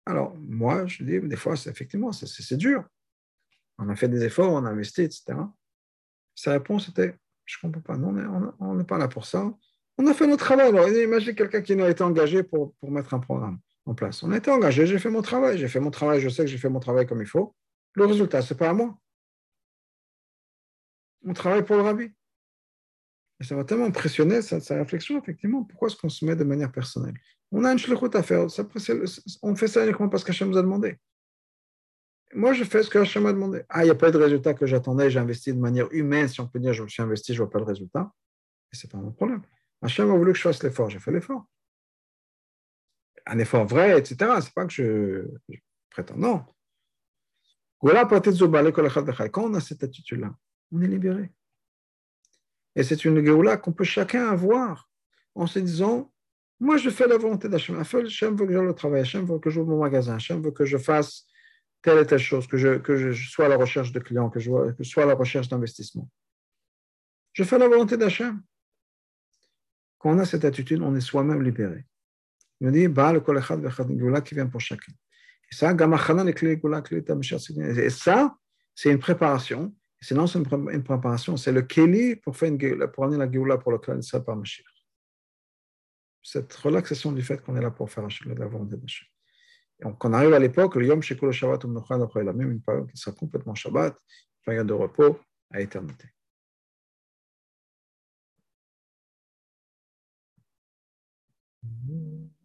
Speaker 1: Alors, moi, je dis, des fois, c'est, effectivement, c'est, dur. On a fait des efforts, on a investi, etc. Sa réponse était, je ne comprends pas, non, on n'est pas là pour ça. On a fait notre travail. Alors, imaginez quelqu'un qui n'a été engagé pour, pour mettre un programme en place. On a été engagé, j'ai fait mon travail. J'ai fait mon travail, je sais que j'ai fait mon travail comme il faut. Le résultat, ce n'est pas à moi. On travaille pour le rabbi. Et ça m'a tellement impressionné, sa, réflexion, effectivement, pourquoi est-ce qu'on se met de manière personnelle? On a une shlichut à faire, on fait ça uniquement parce qu'Hachem nous a demandé. Moi, je fais ce que Hachem m'a demandé. Ah, il n'y a pas eu de résultat que j'attendais, j'ai investi de manière humaine, si on peut dire, je me suis investi, je ne vois pas le résultat. Et ce n'est pas mon problème. Hachem a voulu que je fasse l'effort, j'ai fait l'effort. Un effort vrai, etc. Ce n'est pas que je, je prétends, non. Quand on a cette attitude-là, on est libéré. Et c'est une Géoula qu'on peut chacun avoir en se disant Moi, je fais la volonté d'Hachem. Hachem veut que j'aille au travail, Hachem veut que j'ouvre mon magasin, Hachem veut que je fasse telle et telle chose, que je, que je sois à la recherche de clients, que je, que sois à la recherche d'investissement. Je fais la volonté d'Hachem. Quand on a cette attitude, on est soi-même libéré. Il dit, Baal kol echad vechad qui vient pour chacun. Et ça, et ça, c'est une préparation. C'est une préparation, c'est le keli pour, faire une, pour amener la Géoula pour lequel il sera par Mashiach. Cette relaxation du fait qu'on est là pour faire la volonté de Mashiach. Donc, on arrive à l'époque, le Yom Shekol Shabbat ou après la même une période qui sera complètement Shabbat, période de repos à éternité.